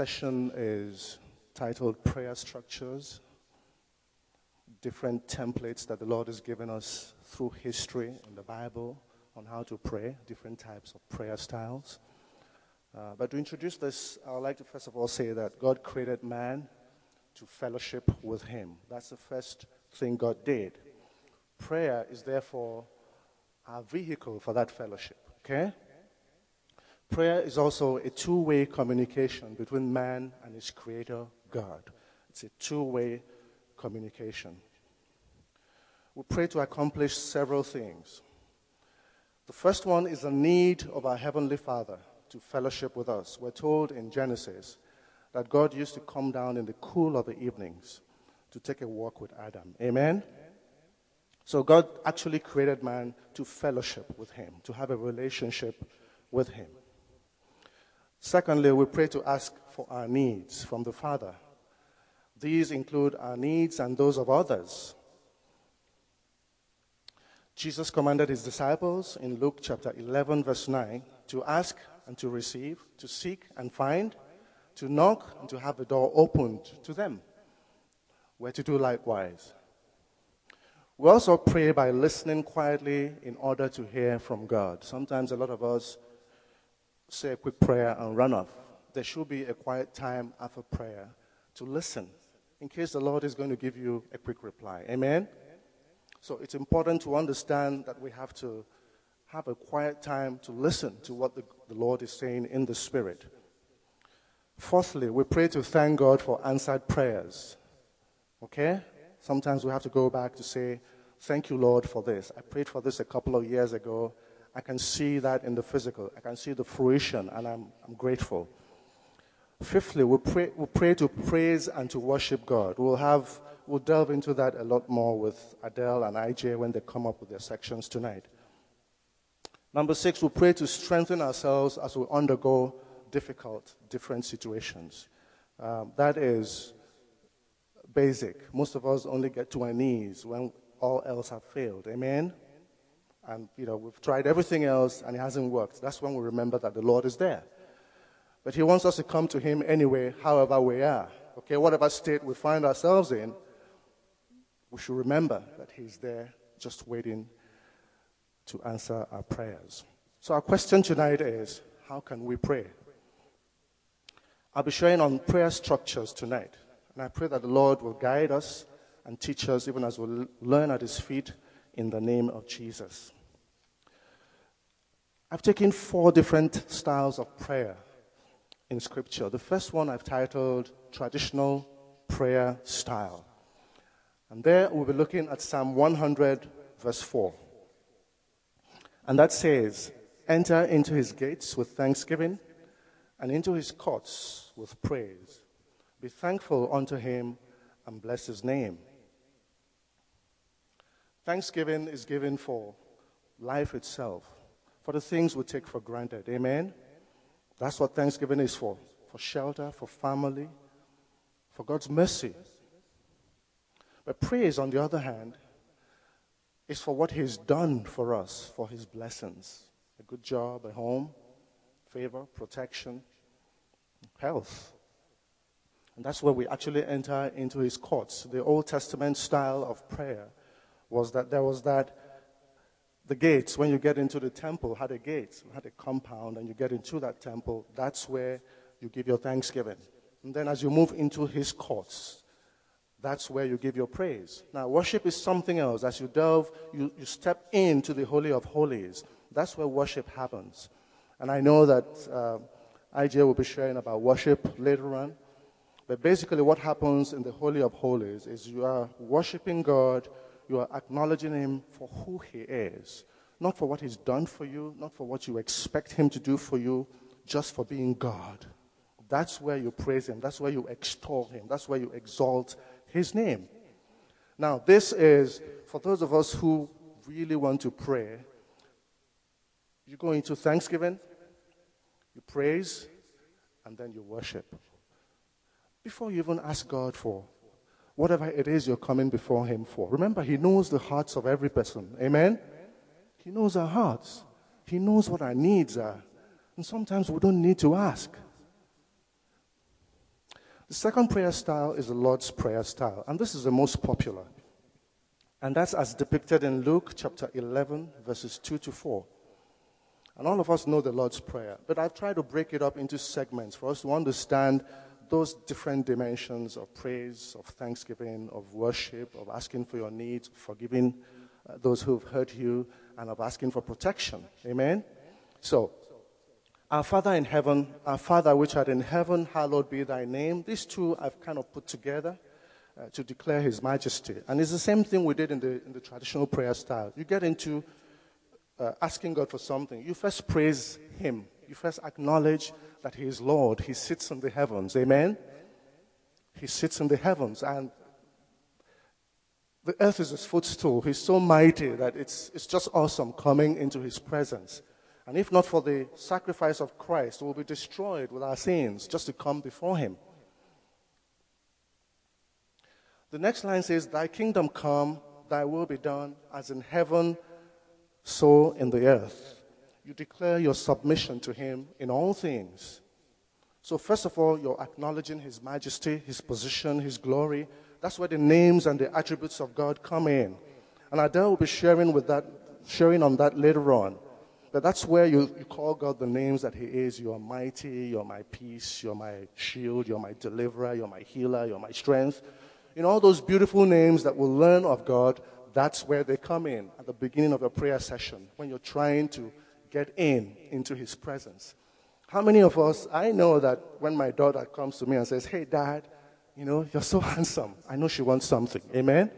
Session is titled Prayer Structures, different templates that the Lord has given us through history in the Bible on how to pray, different types of prayer styles. Uh, but to introduce this, I would like to first of all say that God created man to fellowship with Him. That's the first thing God did. Prayer is therefore our vehicle for that fellowship, okay? Prayer is also a two way communication between man and his creator, God. It's a two way communication. We pray to accomplish several things. The first one is the need of our Heavenly Father to fellowship with us. We're told in Genesis that God used to come down in the cool of the evenings to take a walk with Adam. Amen? So God actually created man to fellowship with him, to have a relationship with him. Secondly, we pray to ask for our needs from the Father. These include our needs and those of others. Jesus commanded his disciples in Luke chapter 11, verse 9, to ask and to receive, to seek and find, to knock and to have the door opened to them. We're to do likewise. We also pray by listening quietly in order to hear from God. Sometimes a lot of us say a quick prayer and run off. There should be a quiet time after prayer to listen in case the Lord is going to give you a quick reply. Amen? So it's important to understand that we have to have a quiet time to listen to what the, the Lord is saying in the Spirit. Fourthly, we pray to thank God for answered prayers. Okay? Sometimes we have to go back to say, Thank you, Lord, for this. I prayed for this a couple of years ago I can see that in the physical. I can see the fruition, and I'm, I'm grateful. Fifthly, we pray, we pray to praise and to worship God. We'll have we'll delve into that a lot more with Adele and IJ when they come up with their sections tonight. Number six, we pray to strengthen ourselves as we undergo difficult, different situations. Um, that is basic. Most of us only get to our knees when all else have failed. Amen? And you know we've tried everything else and it hasn't worked. That's when we remember that the lord is there. But he wants us to come to him anyway however we are. Okay whatever state we find ourselves in we should remember that he's there just waiting to answer our prayers. So our question tonight is how can we pray? I'll be sharing on prayer structures tonight. And i pray that the lord will guide us and teach us even as we learn at his feet in the name of Jesus. I've taken four different styles of prayer in Scripture. The first one I've titled Traditional Prayer Style. And there we'll be looking at Psalm 100, verse 4. And that says, Enter into his gates with thanksgiving and into his courts with praise. Be thankful unto him and bless his name. Thanksgiving is given for life itself, for the things we take for granted. Amen? That's what Thanksgiving is for for shelter, for family, for God's mercy. But praise, on the other hand, is for what He's done for us, for His blessings a good job, a home, favor, protection, health. And that's where we actually enter into His courts, the Old Testament style of prayer was that there was that the gates, when you get into the temple, had a gate, had a compound, and you get into that temple, that's where you give your thanksgiving. And then as you move into his courts, that's where you give your praise. Now, worship is something else. As you delve, you, you step into the Holy of Holies. That's where worship happens. And I know that uh, IJ will be sharing about worship later on. But basically, what happens in the Holy of Holies is you are worshiping God you are acknowledging Him for who He is, not for what He's done for you, not for what you expect Him to do for you, just for being God. That's where you praise Him. That's where you extol Him. That's where you exalt His name. Now, this is for those of us who really want to pray. You go into thanksgiving, you praise, and then you worship. Before you even ask God for whatever it is you're coming before Him for. Remember, He knows the hearts of every person. Amen? He knows our hearts, He knows what our needs are. And sometimes we don't need to ask. The second prayer style is the Lord's Prayer style, and this is the most popular. And that's as depicted in Luke chapter 11, verses 2 to 4. And all of us know the Lord's Prayer, but I've tried to break it up into segments for us to understand those different dimensions of praise, of thanksgiving, of worship, of asking for your needs, forgiving uh, those who've hurt you, and of asking for protection. Amen? So, our Father in heaven, our Father which art in heaven, hallowed be thy name. These two I've kind of put together uh, to declare his majesty. And it's the same thing we did in the, in the traditional prayer style. You get into uh, asking God for something, you first praise him. You first acknowledge that he is Lord. He sits in the heavens. Amen? He sits in the heavens. And the earth is his footstool. He's so mighty that it's, it's just awesome coming into his presence. And if not for the sacrifice of Christ, we'll be destroyed with our sins just to come before him. The next line says, Thy kingdom come, thy will be done, as in heaven, so in the earth. You declare your submission to him in all things. So, first of all, you're acknowledging his majesty, his position, his glory. That's where the names and the attributes of God come in. And Adele will be sharing with that, sharing on that later on. But that's where you, you call God the names that He is. You are mighty, you're my peace, you're my shield, you're my deliverer, you're my healer, you're my strength. In all those beautiful names that we'll learn of God, that's where they come in at the beginning of a prayer session when you're trying to get in into His presence. How many of us, I know that when my daughter comes to me and says, Hey, dad, you know, you're so handsome. I know she wants something. Amen?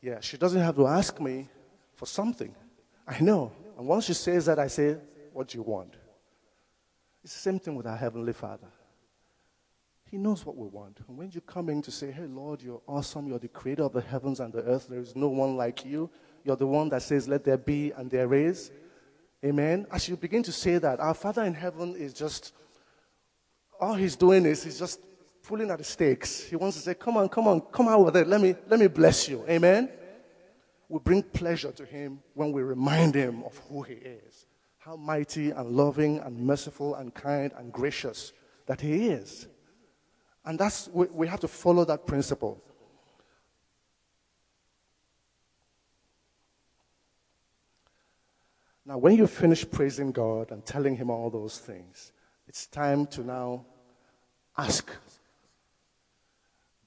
Yeah, she doesn't have to ask me for something. I know. And once she says that, I say, What do you want? It's the same thing with our Heavenly Father. He knows what we want. And when you come in to say, Hey, Lord, you're awesome. You're the creator of the heavens and the earth. There is no one like you. You're the one that says, Let there be and there is. Amen. As you begin to say that, our Father in heaven is just, all he's doing is he's just pulling at the stakes. He wants to say, Come on, come on, come out with it. Let me, let me bless you. Amen. We bring pleasure to him when we remind him of who he is, how mighty and loving and merciful and kind and gracious that he is. And that's, we, we have to follow that principle. Now, when you finish praising God and telling Him all those things, it's time to now ask.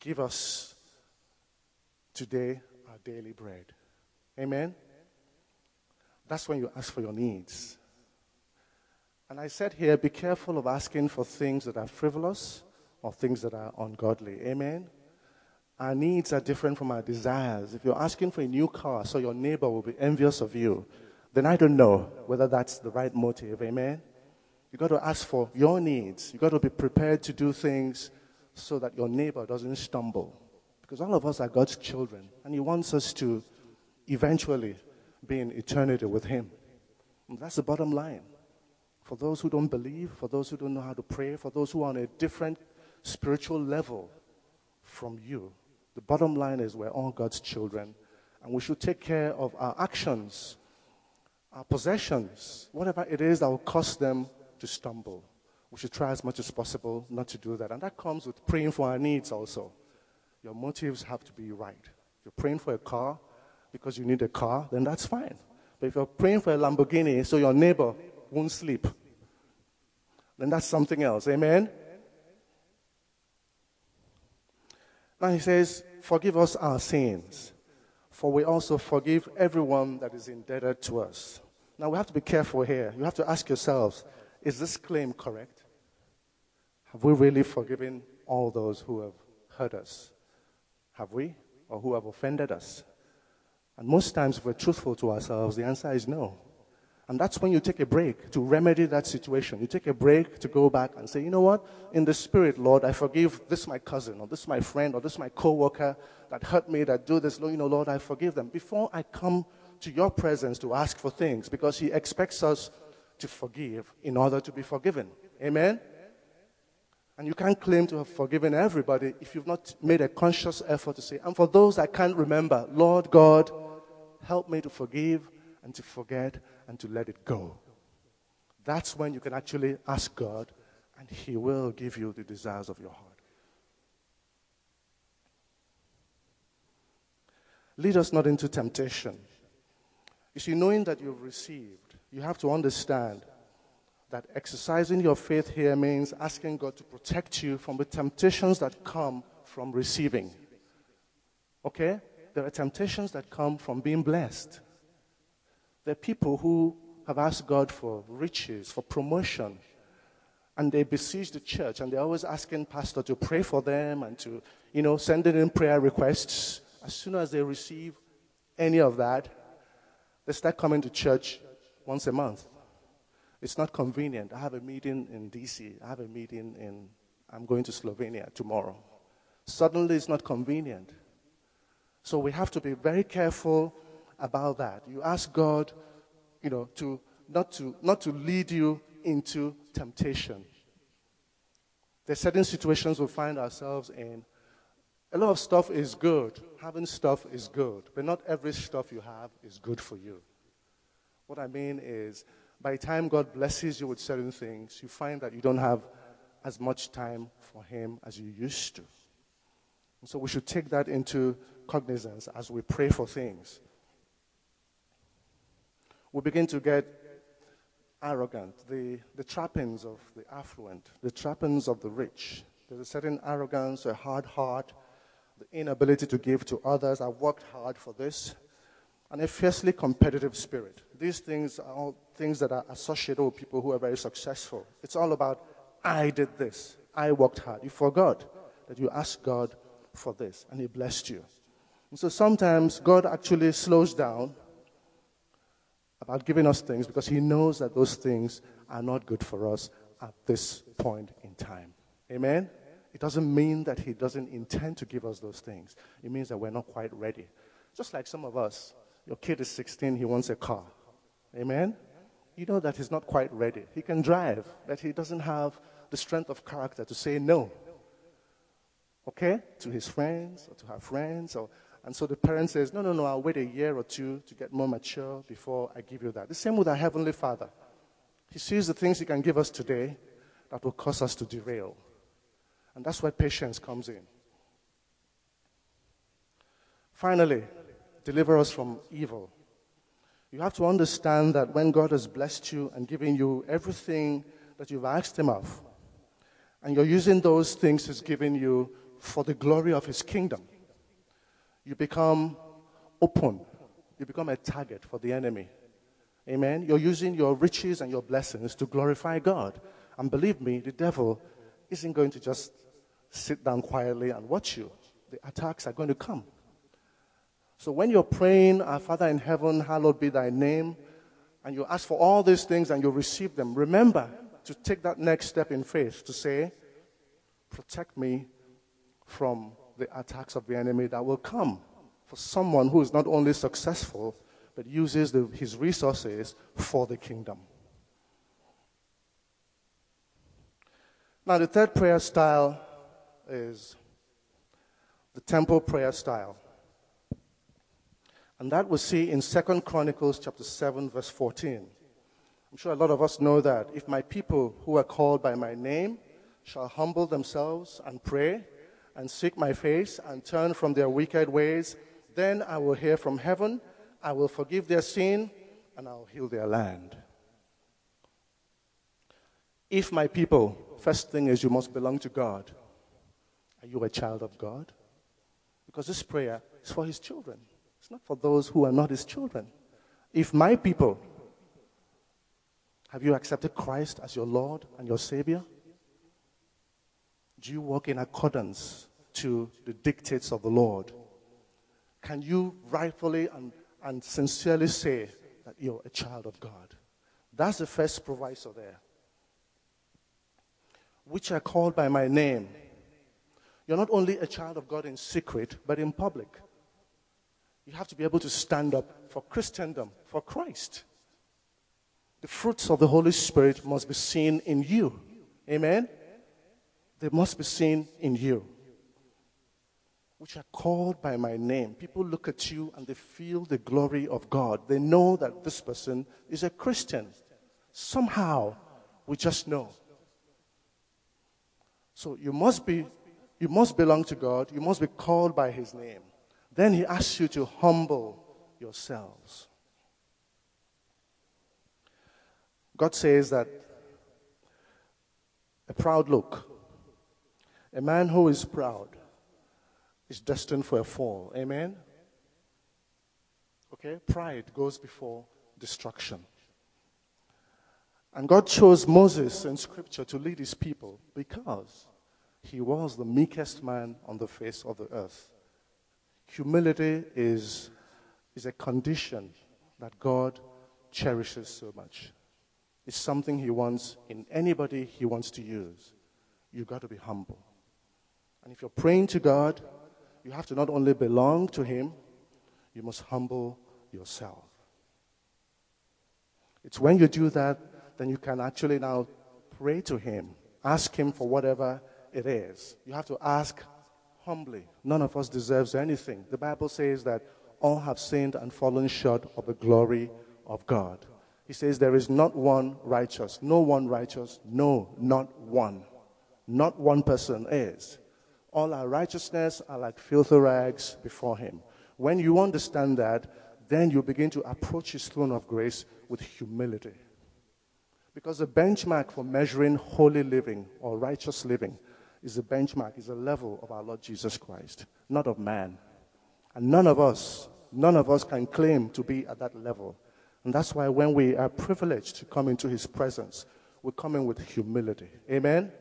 Give us today our daily bread. Amen? That's when you ask for your needs. And I said here, be careful of asking for things that are frivolous or things that are ungodly. Amen? Our needs are different from our desires. If you're asking for a new car so your neighbor will be envious of you, then I don't know whether that's the right motive. Amen? You've got to ask for your needs. You've got to be prepared to do things so that your neighbor doesn't stumble. Because all of us are God's children, and He wants us to eventually be in eternity with Him. And that's the bottom line. For those who don't believe, for those who don't know how to pray, for those who are on a different spiritual level from you. The bottom line is we're all God's children, and we should take care of our actions, our possessions, whatever it is that will cause them to stumble. We should try as much as possible not to do that. And that comes with praying for our needs also. Your motives have to be right. If you're praying for a car because you need a car, then that's fine. But if you're praying for a Lamborghini so your neighbor won't sleep, then that's something else. Amen? Now he says, Forgive us our sins, for we also forgive everyone that is indebted to us. Now we have to be careful here. You have to ask yourselves, is this claim correct? Have we really forgiven all those who have hurt us? Have we? Or who have offended us? And most times, if we're truthful to ourselves, the answer is no. And that's when you take a break to remedy that situation. You take a break to go back and say, you know what? In the spirit, Lord, I forgive this my cousin, or this my friend, or this my coworker that hurt me, that do this. You know, Lord, I forgive them. Before I come to your presence to ask for things, because He expects us to forgive in order to be forgiven. Amen? And you can't claim to have forgiven everybody if you've not made a conscious effort to say, and for those I can't remember, Lord God, help me to forgive and to forget and to let it go. That's when you can actually ask God, and He will give you the desires of your heart. Lead us not into temptation. You see, knowing that you've received, you have to understand that exercising your faith here means asking God to protect you from the temptations that come from receiving. Okay? There are temptations that come from being blessed. There are people who have asked God for riches, for promotion, and they besiege the church and they're always asking pastor to pray for them and to, you know, sending in prayer requests. As soon as they receive any of that, they start coming to church once a month. It's not convenient. I have a meeting in DC. I have a meeting in, I'm going to Slovenia tomorrow. Suddenly it's not convenient. So we have to be very careful about that. You ask God, you know, to not to not to lead you into temptation. There's certain situations we find ourselves in. A lot of stuff is good. Having stuff is good, but not every stuff you have is good for you. What I mean is by the time God blesses you with certain things, you find that you don't have as much time for Him as you used to. And so we should take that into cognizance as we pray for things. We begin to get arrogant, the, the trappings of the affluent, the trappings of the rich. There's a certain arrogance, a hard heart, the inability to give to others. I worked hard for this and a fiercely competitive spirit. These things are all things that are associated with people who are very successful. It's all about, I did this, I worked hard. You forgot that you asked God for this, and He blessed you. And so sometimes God actually slows down about giving us things because He knows that those things are not good for us at this point in time. Amen? It doesn't mean that He doesn't intend to give us those things, it means that we're not quite ready. Just like some of us, your kid is 16, he wants a car. Amen? You know that he's not quite ready. He can drive, but he doesn't have the strength of character to say no. Okay? To his friends or to her friends. Or, and so the parent says, No, no, no, I'll wait a year or two to get more mature before I give you that. The same with our Heavenly Father. He sees the things He can give us today that will cause us to derail. And that's where patience comes in. Finally, deliver us from evil. You have to understand that when God has blessed you and given you everything that you've asked Him of, and you're using those things He's given you for the glory of His kingdom, you become open. You become a target for the enemy. Amen. You're using your riches and your blessings to glorify God. And believe me, the devil isn't going to just sit down quietly and watch you. The attacks are going to come. So when you're praying, Our Father in heaven, hallowed be thy name, and you ask for all these things and you receive them, remember to take that next step in faith to say, Protect me from the attacks of the enemy that will come for someone who is not only successful, but uses the, his resources for the kingdom. Now, the third prayer style is the temple prayer style. And that we see in Second Chronicles chapter 7, verse 14. I'm sure a lot of us know that. If my people who are called by my name shall humble themselves and pray and seek my face and turn from their wicked ways, then I will hear from heaven, I will forgive their sin, and I'll heal their land. If my people, first thing is you must belong to God. Are you a child of God? Because this prayer is for his children. It's not for those who are not his children. If my people, have you accepted Christ as your Lord and your Savior? Do you walk in accordance to the dictates of the Lord? Can you rightfully and, and sincerely say that you're a child of God? That's the first proviso there. Which are called by my name. You're not only a child of God in secret, but in public. You have to be able to stand up for Christendom, for Christ. The fruits of the Holy Spirit must be seen in you. Amen? They must be seen in you. Which are called by my name. People look at you and they feel the glory of God. They know that this person is a Christian. Somehow, we just know. So you must be, you must belong to God. You must be called by His name. Then he asks you to humble yourselves. God says that a proud look, a man who is proud, is destined for a fall. Amen? Okay? Pride goes before destruction. And God chose Moses in Scripture to lead his people because he was the meekest man on the face of the earth. Humility is, is a condition that God cherishes so much. It's something he wants in anybody he wants to use. You've got to be humble. And if you're praying to God, you have to not only belong to him, you must humble yourself. It's when you do that then you can actually now pray to Him. Ask Him for whatever it is. You have to ask humbly. None of us deserves anything. The Bible says that all have sinned and fallen short of the glory of God. He says there is not one righteous. No one righteous. No, not one. Not one person is. All our righteousness are like filthy rags before Him. When you understand that, then you begin to approach His throne of grace with humility. Because the benchmark for measuring holy living or righteous living is a benchmark, is a level of our Lord Jesus Christ, not of man. And none of us, none of us can claim to be at that level. And that's why when we are privileged to come into his presence, we come in with humility. Amen?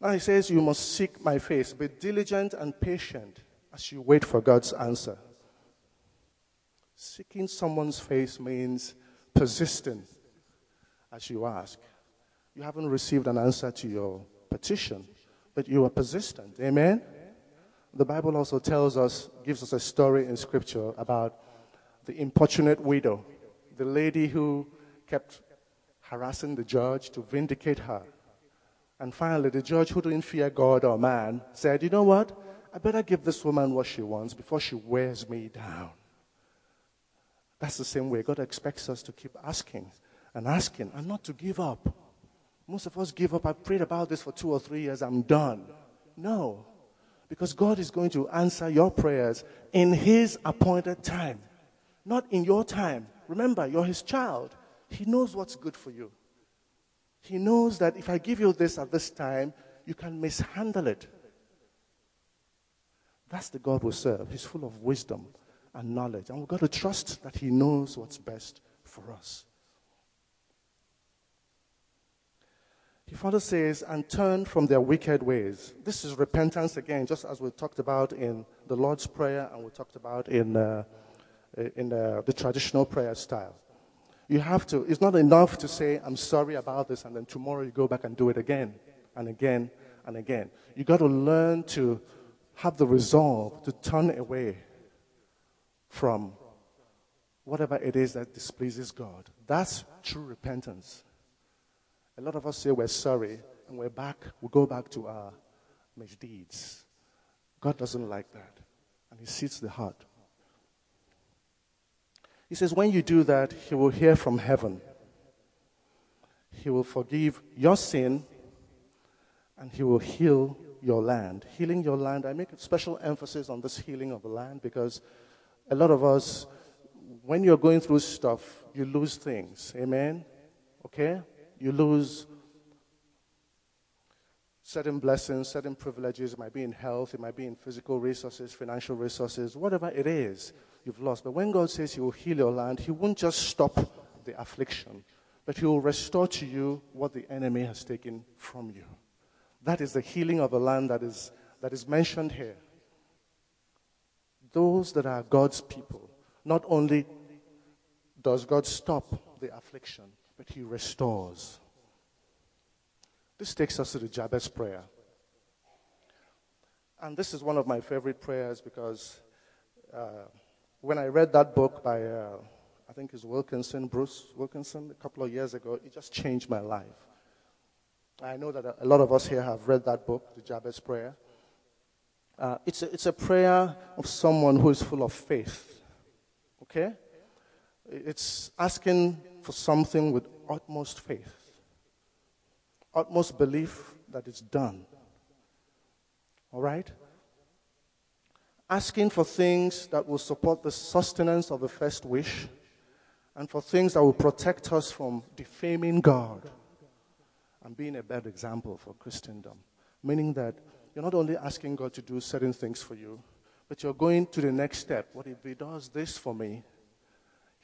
Now he says, You must seek my face. Be diligent and patient as you wait for God's answer. Seeking someone's face means persisting as you ask. You haven't received an answer to your petition, but you are persistent. Amen? The Bible also tells us, gives us a story in Scripture about the importunate widow, the lady who kept harassing the judge to vindicate her. And finally, the judge, who didn't fear God or man, said, You know what? I better give this woman what she wants before she wears me down. That's the same way God expects us to keep asking and asking and not to give up. Most of us give up. I've prayed about this for two or three years. I'm done. No. Because God is going to answer your prayers in His appointed time, not in your time. Remember, you're His child. He knows what's good for you. He knows that if I give you this at this time, you can mishandle it. That's the God we serve. He's full of wisdom and knowledge. And we've got to trust that He knows what's best for us. He further says, and turn from their wicked ways. This is repentance again, just as we talked about in the Lord's Prayer and we talked about in, uh, in uh, the traditional prayer style. You have to, it's not enough to say, I'm sorry about this, and then tomorrow you go back and do it again and again and again. You've got to learn to have the resolve to turn away from whatever it is that displeases God. That's true repentance. A lot of us say we're sorry and we're back, we go back to our misdeeds. God doesn't like that. And He sees the heart. He says, when you do that, He will hear from heaven. He will forgive your sin and He will heal your land. Healing your land, I make a special emphasis on this healing of the land because a lot of us, when you're going through stuff, you lose things. Amen? Okay? You lose certain blessings, certain privileges. It might be in health, it might be in physical resources, financial resources, whatever it is you've lost. But when God says He will heal your land, He won't just stop the affliction, but He will restore to you what the enemy has taken from you. That is the healing of the land that is, that is mentioned here those that are God's people, not only does God stop the affliction, but He restores. This takes us to the Jabez prayer. And this is one of my favorite prayers because uh, when I read that book by, uh, I think it's Wilkinson, Bruce Wilkinson, a couple of years ago, it just changed my life. I know that a lot of us here have read that book, the Jabez Prayer. Uh, it's, a, it's a prayer of someone who is full of faith. Okay? It's asking for something with utmost faith, utmost belief that it's done. All right? asking for things that will support the sustenance of the first wish, and for things that will protect us from defaming God and being a bad example for Christendom. Meaning that you're not only asking God to do certain things for you, but you're going to the next step. What if He does this for me?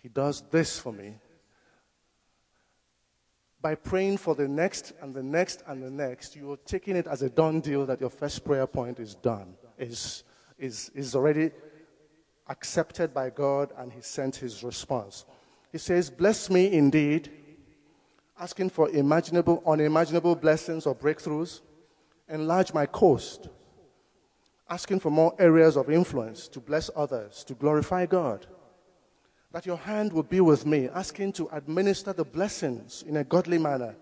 He does this for me. By praying for the next and the next and the next, you're taking it as a done deal that your first prayer point is done, is, is, is already accepted by God, and He sent His response. He says, Bless me indeed, asking for imaginable, unimaginable blessings or breakthroughs. Enlarge my coast, asking for more areas of influence to bless others, to glorify God. That your hand will be with me, asking to administer the blessings in a godly manner,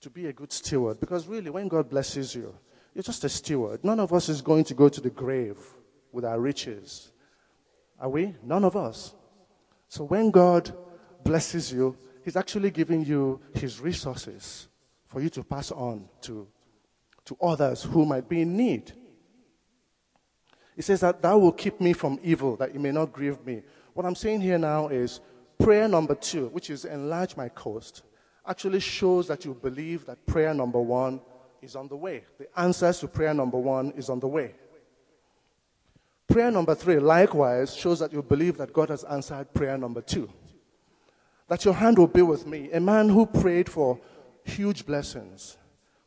to be a good steward. Because really, when God blesses you, you're just a steward. None of us is going to go to the grave with our riches. Are we? None of us. So when God blesses you, He's actually giving you His resources for you to pass on to, to others who might be in need. He says that that will keep me from evil, that it may not grieve me. What I'm saying here now is prayer number two, which is enlarge my coast, actually shows that you believe that prayer number one is on the way. The answers to prayer number one is on the way. Prayer number three, likewise, shows that you believe that God has answered prayer number two. That your hand will be with me. A man who prayed for huge blessings,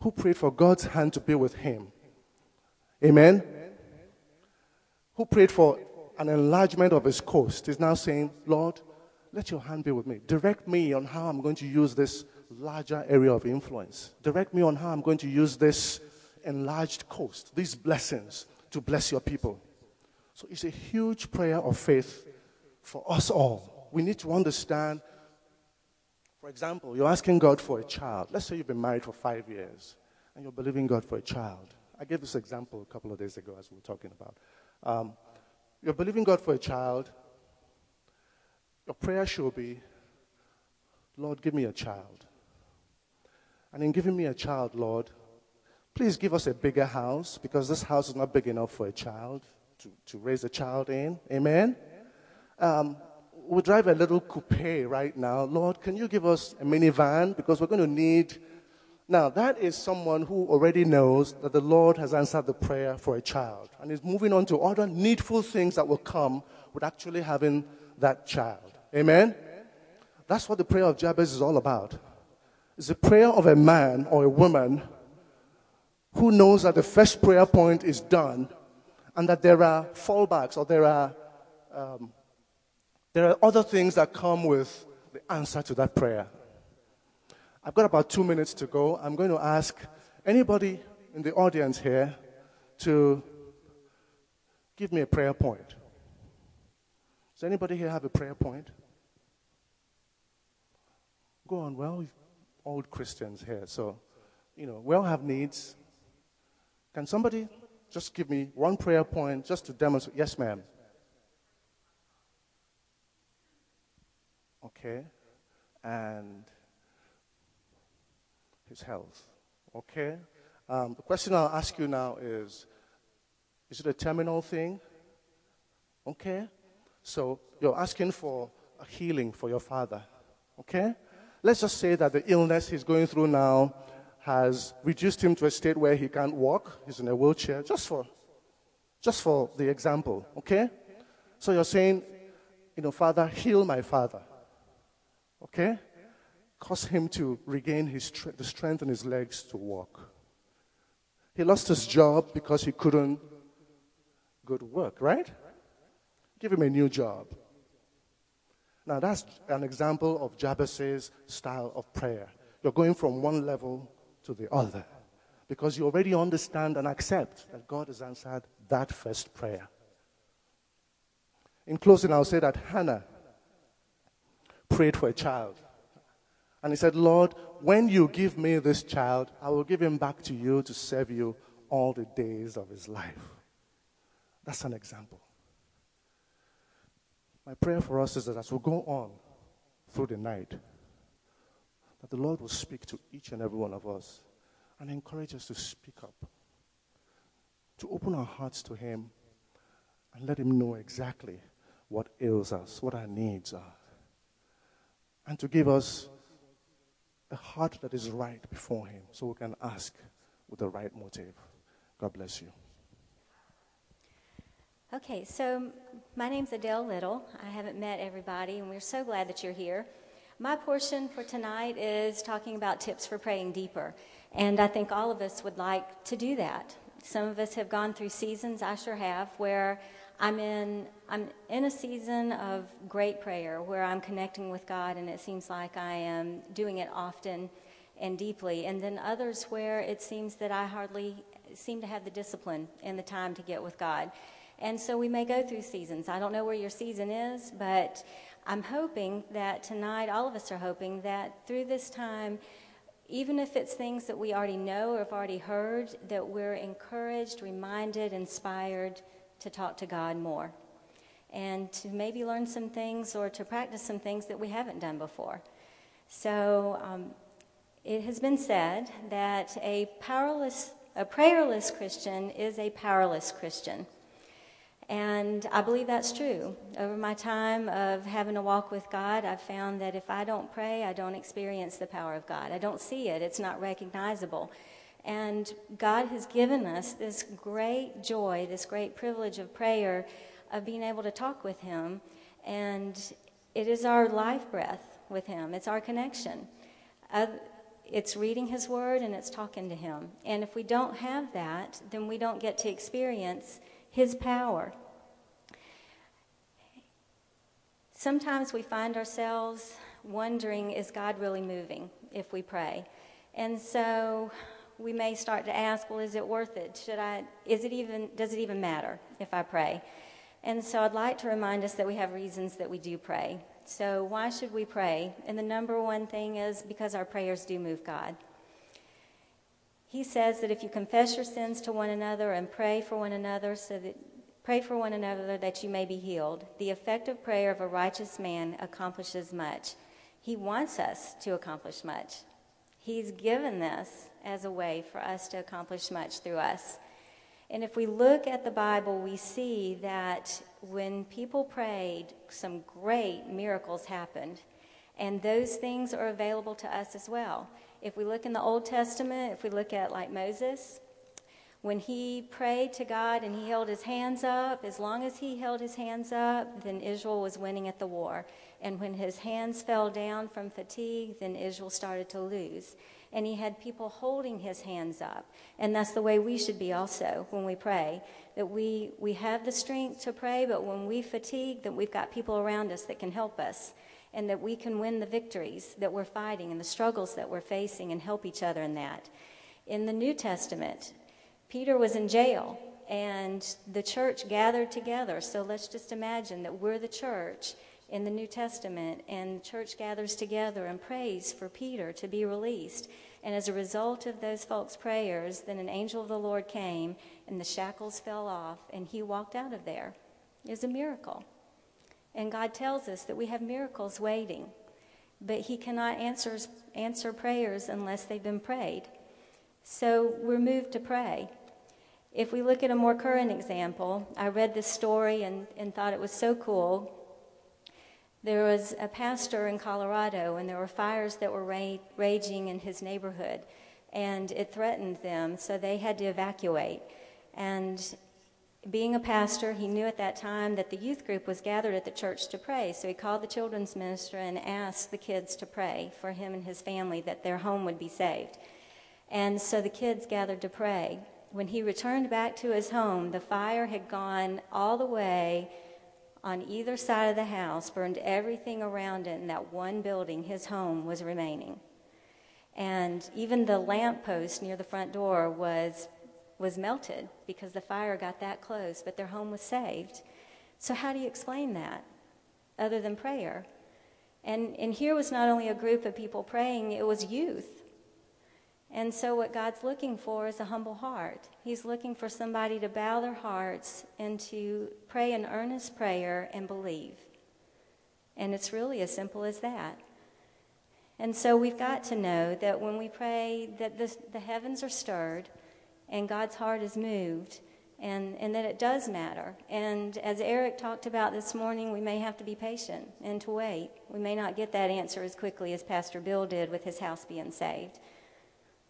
who prayed for God's hand to be with him. Amen? Who prayed for an enlargement of his coast is now saying, Lord, let your hand be with me. Direct me on how I'm going to use this larger area of influence. Direct me on how I'm going to use this enlarged coast, these blessings to bless your people. So it's a huge prayer of faith for us all. We need to understand, for example, you're asking God for a child. Let's say you've been married for five years and you're believing God for a child. I gave this example a couple of days ago as we were talking about. Um, you're believing God for a child. Your prayer should be, Lord, give me a child. And in giving me a child, Lord, please give us a bigger house because this house is not big enough for a child to, to raise a child in. Amen? Um, we drive a little coupe right now. Lord, can you give us a minivan? Because we're going to need. Now, that is someone who already knows that the Lord has answered the prayer for a child and is moving on to other needful things that will come with actually having that child. Amen? That's what the prayer of Jabez is all about. It's a prayer of a man or a woman who knows that the first prayer point is done and that there are fallbacks or there are, um, there are other things that come with the answer to that prayer. I've got about two minutes to go. I'm going to ask anybody in the audience here to give me a prayer point. Does anybody here have a prayer point? Go on. Well, old Christians here, so, you know, we all have needs. Can somebody just give me one prayer point just to demonstrate. Yes, ma'am. Okay. And his health. Okay. Um, the question I'll ask you now is Is it a terminal thing? Okay. So you're asking for a healing for your father. Okay. Let's just say that the illness he's going through now has reduced him to a state where he can't walk. He's in a wheelchair, just for, just for the example, okay? So you're saying, you know, Father, heal my father, okay? Cause him to regain his the strength in his legs to walk. He lost his job because he couldn't go to work, right? Give him a new job. Now, that's an example of Jabez's style of prayer. You're going from one level to the other because you already understand and accept that God has answered that first prayer. In closing, I'll say that Hannah prayed for a child. And he said, Lord, when you give me this child, I will give him back to you to serve you all the days of his life. That's an example. My prayer for us is that as we go on through the night, that the Lord will speak to each and every one of us and encourage us to speak up, to open our hearts to Him, and let Him know exactly what ails us, what our needs are, and to give us a heart that is right before Him so we can ask with the right motive. God bless you. Okay, so my name's Adele Little. I haven't met everybody, and we're so glad that you're here. My portion for tonight is talking about tips for praying deeper, and I think all of us would like to do that. Some of us have gone through seasons, I sure have, where I'm in I'm in a season of great prayer where I'm connecting with God and it seems like I am doing it often and deeply and then others where it seems that I hardly seem to have the discipline and the time to get with God. And so we may go through seasons. I don't know where your season is, but I'm hoping that tonight, all of us are hoping that through this time, even if it's things that we already know or have already heard, that we're encouraged, reminded, inspired to talk to God more and to maybe learn some things or to practice some things that we haven't done before. So um, it has been said that a powerless, a prayerless Christian is a powerless Christian. And I believe that's true. Over my time of having a walk with God, I've found that if I don't pray, I don't experience the power of God. I don't see it, it's not recognizable. And God has given us this great joy, this great privilege of prayer, of being able to talk with Him. And it is our life breath with Him, it's our connection. Uh, it's reading His Word and it's talking to Him. And if we don't have that, then we don't get to experience his power. Sometimes we find ourselves wondering is God really moving if we pray? And so we may start to ask, well, is it worth it? Should I, is it even, does it even matter if I pray? And so I'd like to remind us that we have reasons that we do pray. So why should we pray? And the number one thing is because our prayers do move God. He says that if you confess your sins to one another and pray for one another so that pray for one another that you may be healed, the effective prayer of a righteous man accomplishes much. He wants us to accomplish much. He's given this as a way for us to accomplish much through us. And if we look at the Bible, we see that when people prayed, some great miracles happened. And those things are available to us as well. If we look in the Old Testament, if we look at like Moses, when he prayed to God and he held his hands up, as long as he held his hands up, then Israel was winning at the war. And when his hands fell down from fatigue, then Israel started to lose. And he had people holding his hands up. And that's the way we should be also when we pray. That we, we have the strength to pray, but when we fatigue, that we've got people around us that can help us and that we can win the victories that we're fighting and the struggles that we're facing and help each other in that. In the New Testament, Peter was in jail and the church gathered together. So let's just imagine that we're the church in the New Testament and the church gathers together and prays for Peter to be released. And as a result of those folks' prayers, then an angel of the Lord came and the shackles fell off and he walked out of there. It was a miracle. And God tells us that we have miracles waiting, but He cannot answer, answer prayers unless they've been prayed. So we're moved to pray. If we look at a more current example, I read this story and, and thought it was so cool. There was a pastor in Colorado, and there were fires that were ra- raging in his neighborhood, and it threatened them, so they had to evacuate. And being a pastor, he knew at that time that the youth group was gathered at the church to pray. So he called the children's minister and asked the kids to pray for him and his family that their home would be saved. And so the kids gathered to pray. When he returned back to his home, the fire had gone all the way on either side of the house, burned everything around it, and that one building, his home, was remaining. And even the lamp post near the front door was was melted because the fire got that close, but their home was saved. So, how do you explain that other than prayer? And, and here was not only a group of people praying, it was youth. And so, what God's looking for is a humble heart. He's looking for somebody to bow their hearts and to pray an earnest prayer and believe. And it's really as simple as that. And so, we've got to know that when we pray, that the, the heavens are stirred and God's heart is moved, and, and that it does matter. And as Eric talked about this morning, we may have to be patient and to wait. We may not get that answer as quickly as Pastor Bill did with his house being saved.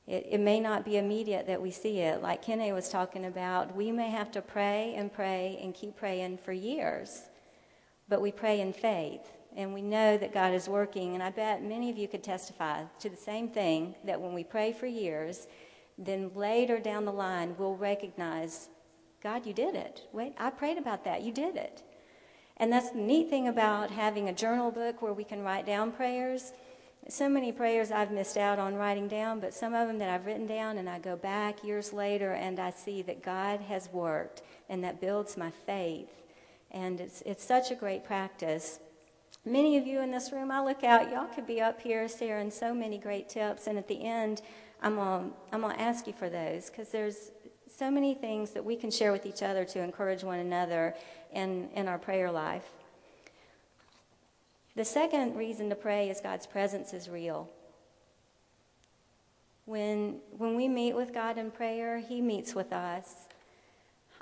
It, it may not be immediate that we see it. Like Kenne was talking about, we may have to pray and pray and keep praying for years, but we pray in faith. And we know that God is working. And I bet many of you could testify to the same thing that when we pray for years, then later down the line, we'll recognize God, you did it. Wait, I prayed about that. You did it. And that's the neat thing about having a journal book where we can write down prayers. So many prayers I've missed out on writing down, but some of them that I've written down and I go back years later and I see that God has worked and that builds my faith. And it's, it's such a great practice. Many of you in this room, I look out, y'all could be up here sharing so many great tips. And at the end, I'm going to I'm gonna ask you for those because there's so many things that we can share with each other to encourage one another in, in our prayer life. The second reason to pray is God's presence is real. When, when we meet with God in prayer, He meets with us.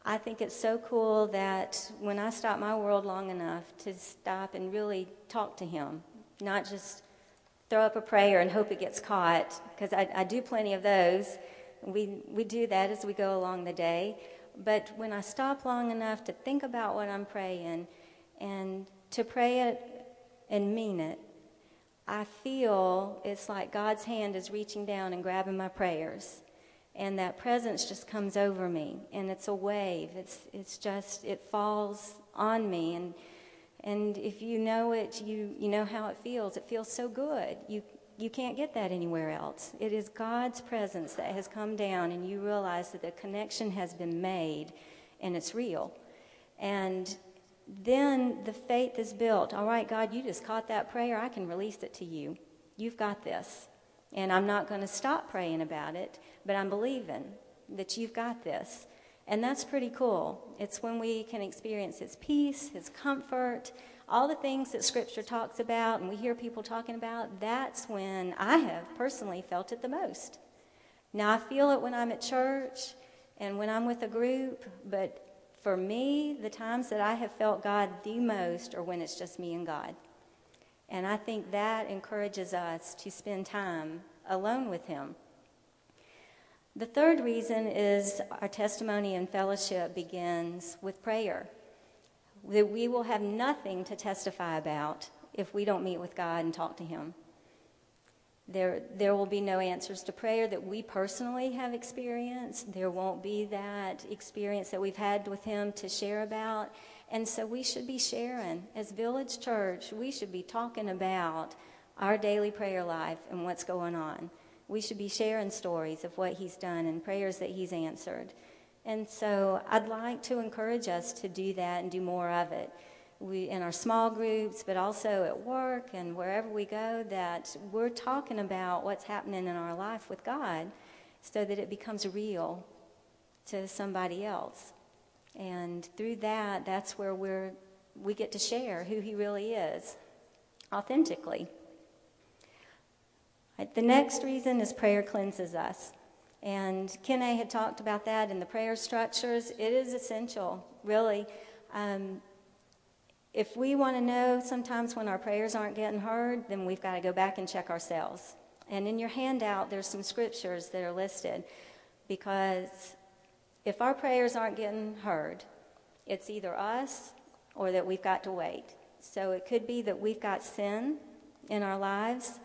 I think it's so cool that when I stop my world long enough to stop and really talk to Him, not just throw up a prayer and hope it gets caught, because I, I do plenty of those. We, we do that as we go along the day. But when I stop long enough to think about what I'm praying and to pray it and mean it, I feel it's like God's hand is reaching down and grabbing my prayers. And that presence just comes over me. And it's a wave. It's, it's just, it falls on me. And, and if you know it, you, you know how it feels. It feels so good. You, you can't get that anywhere else. It is God's presence that has come down, and you realize that the connection has been made and it's real. And then the faith is built. All right, God, you just caught that prayer. I can release it to you. You've got this. And I'm not going to stop praying about it, but I'm believing that you've got this. And that's pretty cool. It's when we can experience His peace, His comfort, all the things that Scripture talks about and we hear people talking about, that's when I have personally felt it the most. Now, I feel it when I'm at church and when I'm with a group, but for me, the times that I have felt God the most are when it's just me and God. And I think that encourages us to spend time alone with Him. The third reason is our testimony and fellowship begins with prayer that we will have nothing to testify about if we don't meet with God and talk to Him. There, there will be no answers to prayer that we personally have experienced. There won't be that experience that we've had with Him to share about. And so we should be sharing. As Village Church, we should be talking about our daily prayer life and what's going on. We should be sharing stories of what He's done and prayers that He's answered. And so I'd like to encourage us to do that and do more of it. We, in our small groups, but also at work and wherever we go, that we're talking about what's happening in our life with God so that it becomes real to somebody else. And through that, that's where we're, we get to share who He really is authentically. The next reason is prayer cleanses us. And Kenne had talked about that in the prayer structures. It is essential, really. Um, if we want to know sometimes when our prayers aren't getting heard, then we've got to go back and check ourselves. And in your handout, there's some scriptures that are listed because if our prayers aren't getting heard, it's either us or that we've got to wait. So it could be that we've got sin in our lives,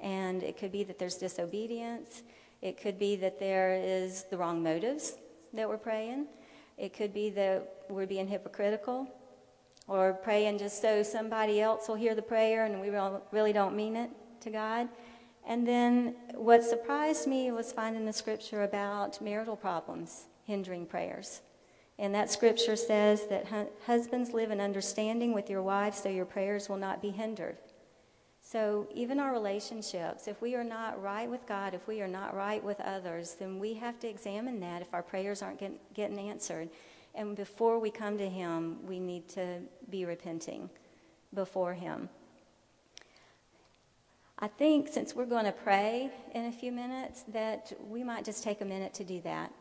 and it could be that there's disobedience. It could be that there is the wrong motives that we're praying. It could be that we're being hypocritical or praying just so somebody else will hear the prayer and we really don't mean it to God. And then what surprised me was finding the scripture about marital problems hindering prayers. And that scripture says that husbands live in understanding with your wives so your prayers will not be hindered. So, even our relationships, if we are not right with God, if we are not right with others, then we have to examine that if our prayers aren't get, getting answered. And before we come to Him, we need to be repenting before Him. I think since we're going to pray in a few minutes, that we might just take a minute to do that.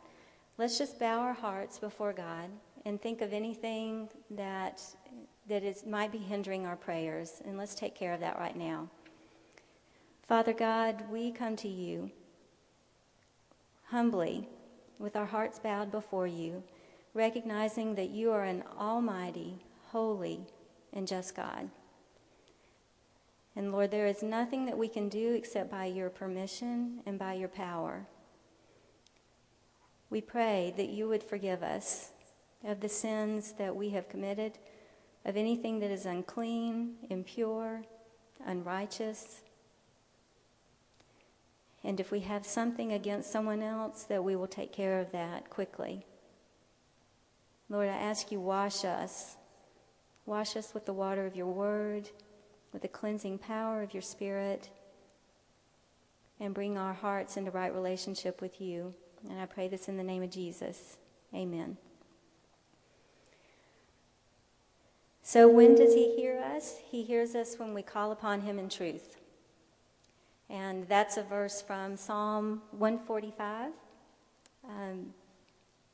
let's just bow our hearts before God and think of anything that that is might be hindering our prayers and let's take care of that right now. Father God, we come to you humbly with our hearts bowed before you, recognizing that you are an almighty, holy, and just God. And Lord, there is nothing that we can do except by your permission and by your power. We pray that you would forgive us of the sins that we have committed, of anything that is unclean, impure, unrighteous. And if we have something against someone else, that we will take care of that quickly. Lord, I ask you, wash us. Wash us with the water of your word, with the cleansing power of your spirit, and bring our hearts into right relationship with you. And I pray this in the name of Jesus. Amen. So, when does he hear us? He hears us when we call upon him in truth. And that's a verse from Psalm 145 um,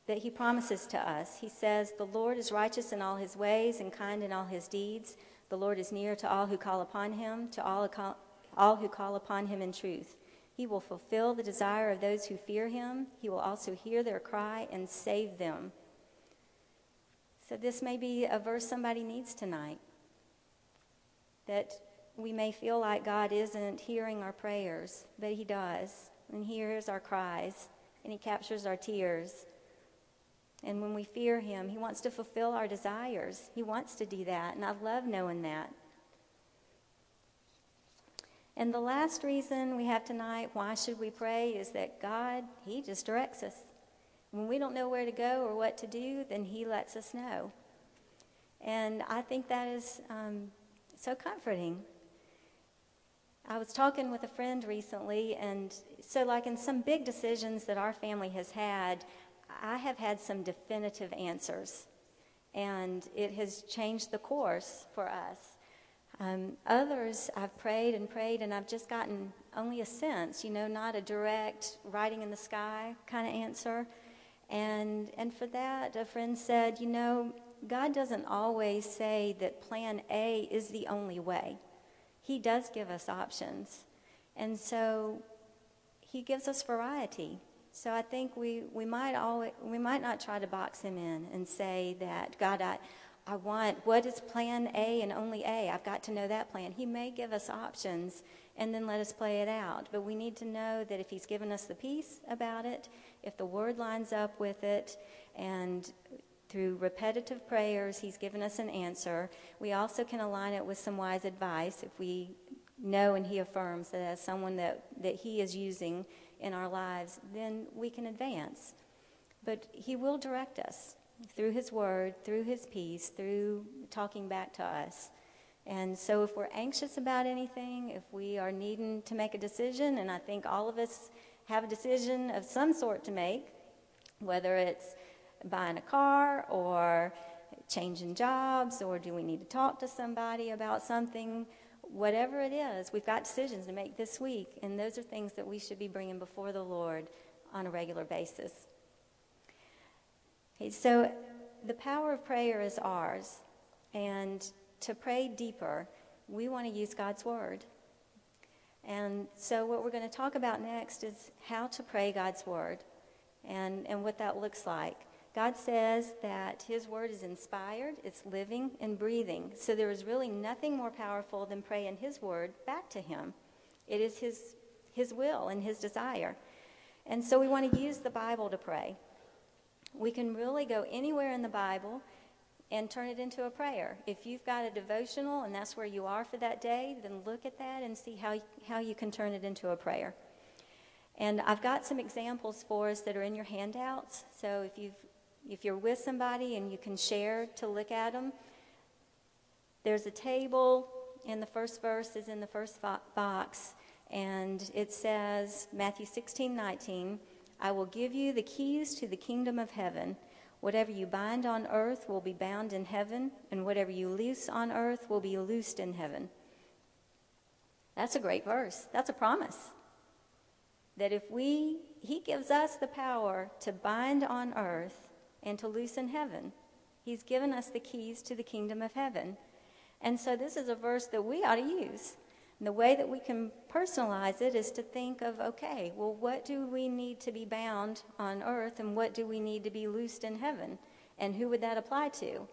that he promises to us. He says, The Lord is righteous in all his ways and kind in all his deeds. The Lord is near to all who call upon him, to all, all who call upon him in truth. He will fulfill the desire of those who fear him. He will also hear their cry and save them. So, this may be a verse somebody needs tonight. That we may feel like God isn't hearing our prayers, but He does. And He hears our cries, and He captures our tears. And when we fear Him, He wants to fulfill our desires. He wants to do that, and I love knowing that. And the last reason we have tonight, why should we pray, is that God, He just directs us. When we don't know where to go or what to do, then He lets us know. And I think that is um, so comforting. I was talking with a friend recently, and so, like in some big decisions that our family has had, I have had some definitive answers, and it has changed the course for us. Um, others, I've prayed and prayed, and I've just gotten only a sense, you know, not a direct writing in the sky kind of answer. And, and for that, a friend said, you know, God doesn't always say that plan A is the only way. He does give us options. And so he gives us variety. So I think we, we, might always, we might not try to box him in and say that, God, I, I want, what is plan A and only A? I've got to know that plan. He may give us options and then let us play it out. But we need to know that if He's given us the peace about it, if the Word lines up with it, and through repetitive prayers, He's given us an answer, we also can align it with some wise advice if we know and He affirms that as someone that, that He is using in our lives, then we can advance. But He will direct us through His Word, through His peace, through talking back to us. And so, if we're anxious about anything, if we are needing to make a decision, and I think all of us have a decision of some sort to make, whether it's buying a car or changing jobs, or do we need to talk to somebody about something, whatever it is, we've got decisions to make this week, and those are things that we should be bringing before the Lord on a regular basis. Okay, so the power of prayer is ours. And to pray deeper, we want to use God's Word. And so, what we're going to talk about next is how to pray God's Word and, and what that looks like. God says that His Word is inspired, it's living and breathing. So, there is really nothing more powerful than praying His Word back to Him. It is His, his will and His desire. And so, we want to use the Bible to pray we can really go anywhere in the Bible and turn it into a prayer. If you've got a devotional and that's where you are for that day, then look at that and see how, how you can turn it into a prayer. And I've got some examples for us that are in your handouts. So if you've if you're with somebody and you can share to look at them, there's a table, and the first verse is in the first box, and it says Matthew 16, 19. I will give you the keys to the kingdom of heaven. Whatever you bind on earth will be bound in heaven, and whatever you loose on earth will be loosed in heaven. That's a great verse. That's a promise. that if we, He gives us the power to bind on earth and to loose in heaven. He's given us the keys to the kingdom of heaven. And so this is a verse that we ought to use. And the way that we can personalize it is to think of okay, well, what do we need to be bound on earth and what do we need to be loosed in heaven? And who would that apply to?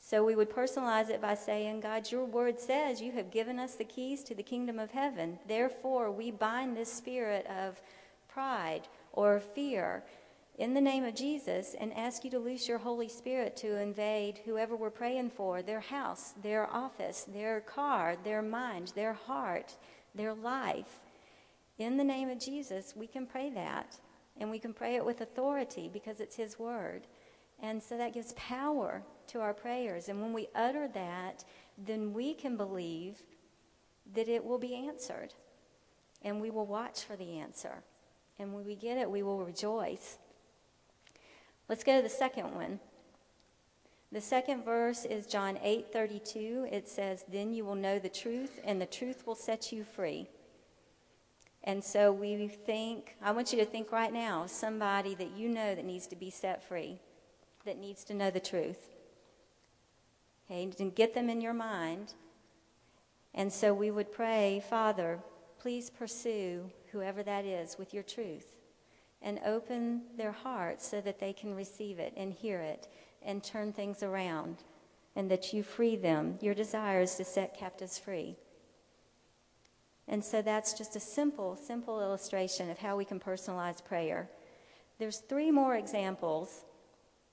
So we would personalize it by saying, God, your word says you have given us the keys to the kingdom of heaven. Therefore, we bind this spirit of pride or fear in the name of Jesus and ask you to loose your Holy Spirit to invade whoever we're praying for their house, their office, their car, their mind, their heart, their life. In the name of Jesus, we can pray that. And we can pray it with authority because it's His word. And so that gives power to our prayers. And when we utter that, then we can believe that it will be answered. And we will watch for the answer. And when we get it, we will rejoice. Let's go to the second one. The second verse is John 8:32. It says, "Then you will know the truth, and the truth will set you free." And so we think, I want you to think right now, somebody that you know that needs to be set free, that needs to know the truth. Okay, and get them in your mind. And so we would pray, Father, please pursue whoever that is with your truth and open their hearts so that they can receive it and hear it and turn things around and that you free them. Your desire is to set captives free. And so that's just a simple, simple illustration of how we can personalize prayer. There's three more examples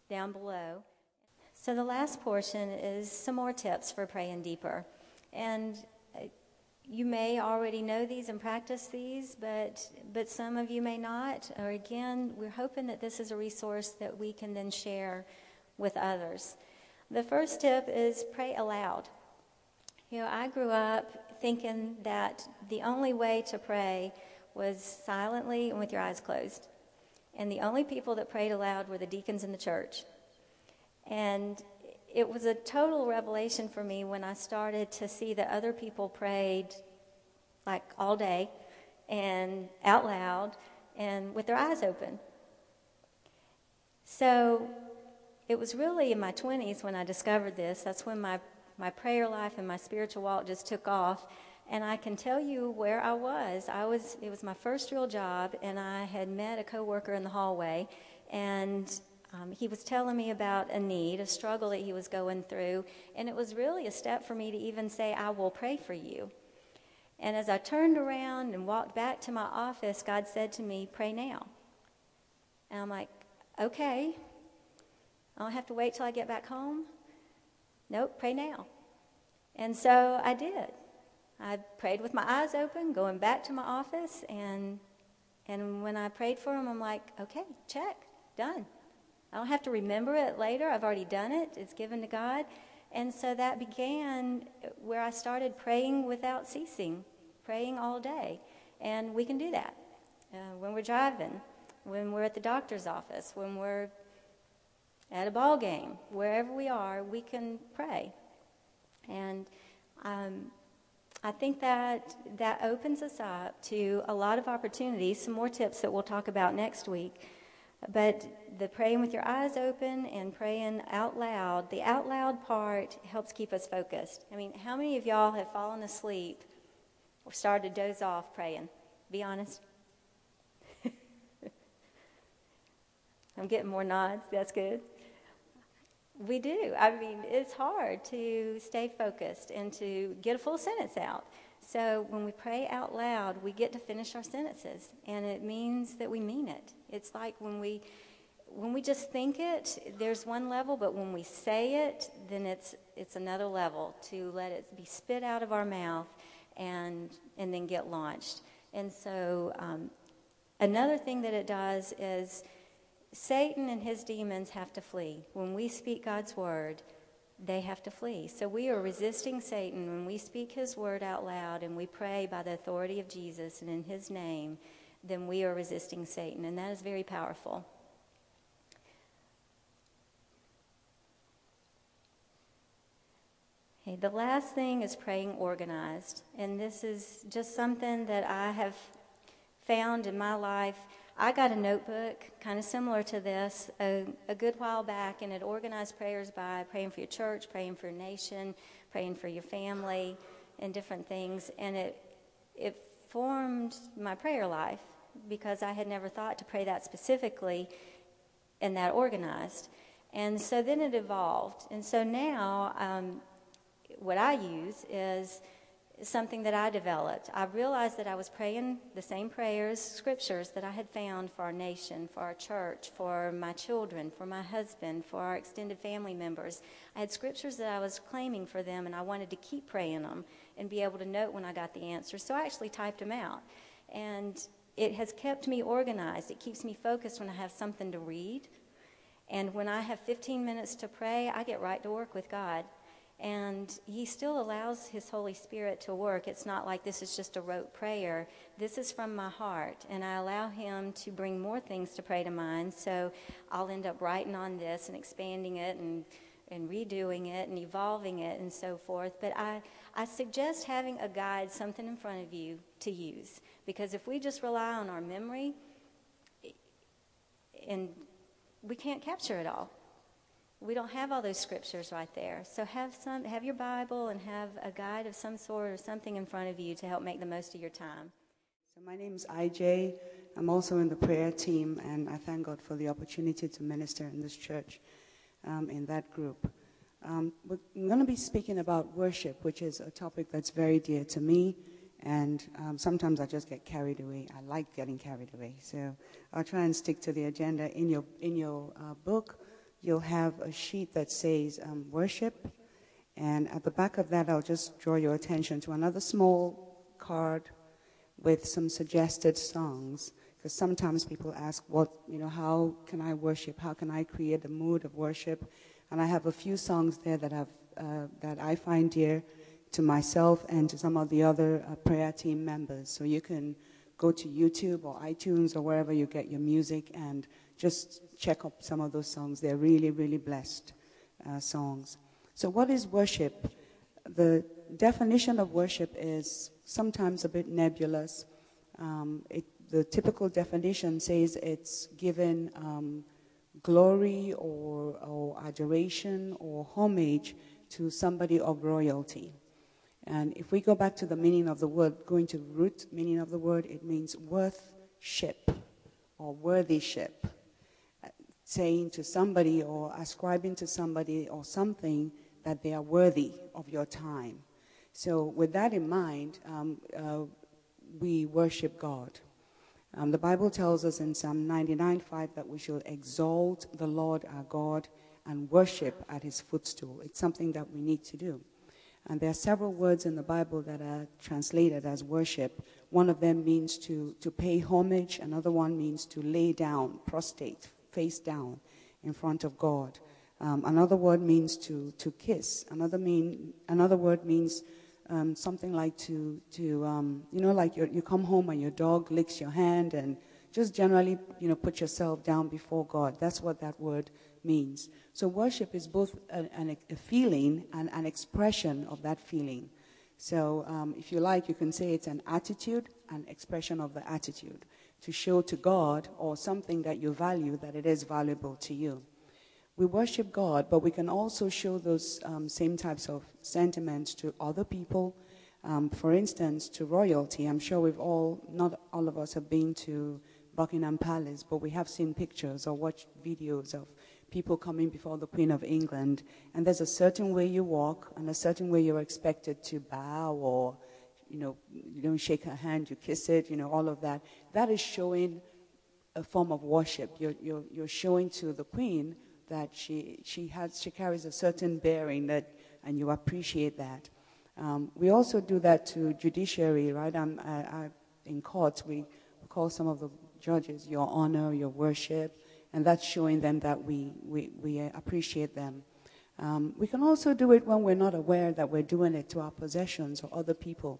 down below. So the last portion is some more tips for praying deeper. And you may already know these and practice these, but, but some of you may not. Or again, we're hoping that this is a resource that we can then share with others. The first tip is pray aloud. You know, I grew up thinking that the only way to pray was silently and with your eyes closed. And the only people that prayed aloud were the deacons in the church. And it was a total revelation for me when I started to see that other people prayed like all day and out loud and with their eyes open. So it was really in my 20s when I discovered this. That's when my, my prayer life and my spiritual walk just took off. And I can tell you where I was. I was it was my first real job and I had met a coworker in the hallway and um, he was telling me about a need, a struggle that he was going through, and it was really a step for me to even say, I will pray for you. And as I turned around and walked back to my office, God said to me, Pray now. And I'm like, Okay. I don't have to wait till I get back home. Nope, pray now. And so I did. I prayed with my eyes open, going back to my office, and and when I prayed for him, I'm like, okay, check, done. I don't have to remember it later. I've already done it. It's given to God. And so that began where I started praying without ceasing, praying all day. And we can do that uh, when we're driving, when we're at the doctor's office, when we're at a ball game, wherever we are, we can pray. And um, I think that that opens us up to a lot of opportunities, some more tips that we'll talk about next week but the praying with your eyes open and praying out loud, the out loud part helps keep us focused. I mean, how many of y'all have fallen asleep or started to doze off praying? Be honest. I'm getting more nods. That's good. We do. I mean, it's hard to stay focused and to get a full sentence out. So when we pray out loud, we get to finish our sentences, and it means that we mean it. It's like when we when we just think it, there's one level, but when we say it, then it's it's another level to let it be spit out of our mouth and and then get launched. And so um, another thing that it does is Satan and his demons have to flee when we speak God's word they have to flee. So we are resisting Satan when we speak his word out loud and we pray by the authority of Jesus and in his name, then we are resisting Satan. And that is very powerful. Okay, the last thing is praying organized. And this is just something that I have found in my life, I got a notebook kind of similar to this a, a, good while back, and it organized prayers by praying for your church, praying for your nation, praying for your family, and different things. And it, it formed my prayer life because I had never thought to pray that specifically and that organized. And so then it evolved. And so now, um, what I use is something that I developed. I realized that I was praying the same prayers, scriptures that I had found for our nation, for our church, for my children, for my husband, for our extended family members. I had scriptures that I was claiming for them, and I wanted to keep praying them and be able to note when I got the answers. So I actually typed them out. And it has kept me organized. It keeps me focused when I have something to read. And when I have 15 minutes to pray, I get right to work with God. And He still allows His Holy Spirit to work. It's not like this is just a rote prayer. This is from my heart. And I allow Him to bring more things to pray to mind. So I'll end up writing on this and expanding it and, and redoing it and evolving it and so forth. But I, I suggest having a guide, something in front of you to use. Because if we just rely on our memory, and we can't capture it all. We don't have all those scriptures right there. So have some have your Bible and have a guide of some sort or something in front of you to help make the most of your time. So my name is IJ. I'm also in the prayer team and I thank God for the opportunity to minister in this church um, in that group. Um, I'm going to be speaking about worship, which is a topic that's very dear to me and um, sometimes I just get carried away. I like getting carried away. So I'll try and stick to the agenda. In your, in your uh, book, you'll have a sheet that says um, worship. And at the back of that, I'll just draw your attention to another small card with some suggested songs. Because sometimes people ask, what, you know, how can I worship? How can I create a mood of worship? And I have a few songs there that, have, uh, that I find dear to myself and to some of the other uh, prayer team members. So you can go to YouTube or iTunes or wherever you get your music and just check up some of those songs. They're really, really blessed uh, songs. So, what is worship? The definition of worship is sometimes a bit nebulous. Um, it, the typical definition says it's given um, glory or, or adoration or homage to somebody of royalty. And if we go back to the meaning of the word, going to the root meaning of the word, it means worthship or worthyship. Saying to somebody or ascribing to somebody or something that they are worthy of your time. So, with that in mind, um, uh, we worship God. Um, the Bible tells us in Psalm 99:5 that we should exalt the Lord our God and worship at his footstool. It's something that we need to do. And there are several words in the Bible that are translated as worship. One of them means to, to pay homage, another one means to lay down, prostrate, face down in front of God. Um, another word means to, to kiss. Another, mean, another word means um, something like to, to um, you know, like you come home and your dog licks your hand and just generally, you know, put yourself down before God. That's what that word means. So worship is both a, a feeling and an expression of that feeling. So um, if you like, you can say it's an attitude, an expression of the attitude to show to God or something that you value that it is valuable to you. We worship God, but we can also show those um, same types of sentiments to other people. Um, for instance, to royalty. I'm sure we've all, not all of us have been to Buckingham Palace, but we have seen pictures or watched videos of people coming before the Queen of England, and there's a certain way you walk and a certain way you're expected to bow or, you know, you don't shake her hand, you kiss it, you know, all of that. That is showing a form of worship. You're, you're, you're showing to the Queen that she, she, has, she carries a certain bearing that, and you appreciate that. Um, we also do that to judiciary, right? I, I, in courts, we call some of the judges your honor, your worship and that's showing them that we, we, we appreciate them. Um, we can also do it when we're not aware that we're doing it to our possessions or other people.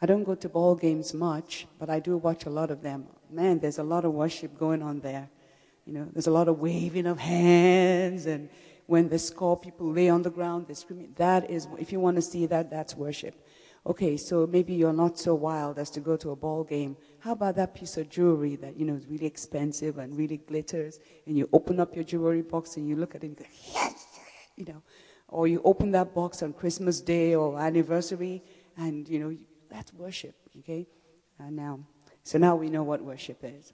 I don't go to ball games much, but I do watch a lot of them. Man, there's a lot of worship going on there. You know, there's a lot of waving of hands, and when they score, people lay on the ground, they scream. That is, if you want to see that, that's worship. Okay, so maybe you're not so wild as to go to a ball game. How about that piece of jewelry that, you know, is really expensive and really glitters, and you open up your jewelry box and you look at it and go, yes, you know, or you open that box on Christmas Day or anniversary, and, you know, that's worship, okay? And now, so now we know what worship is.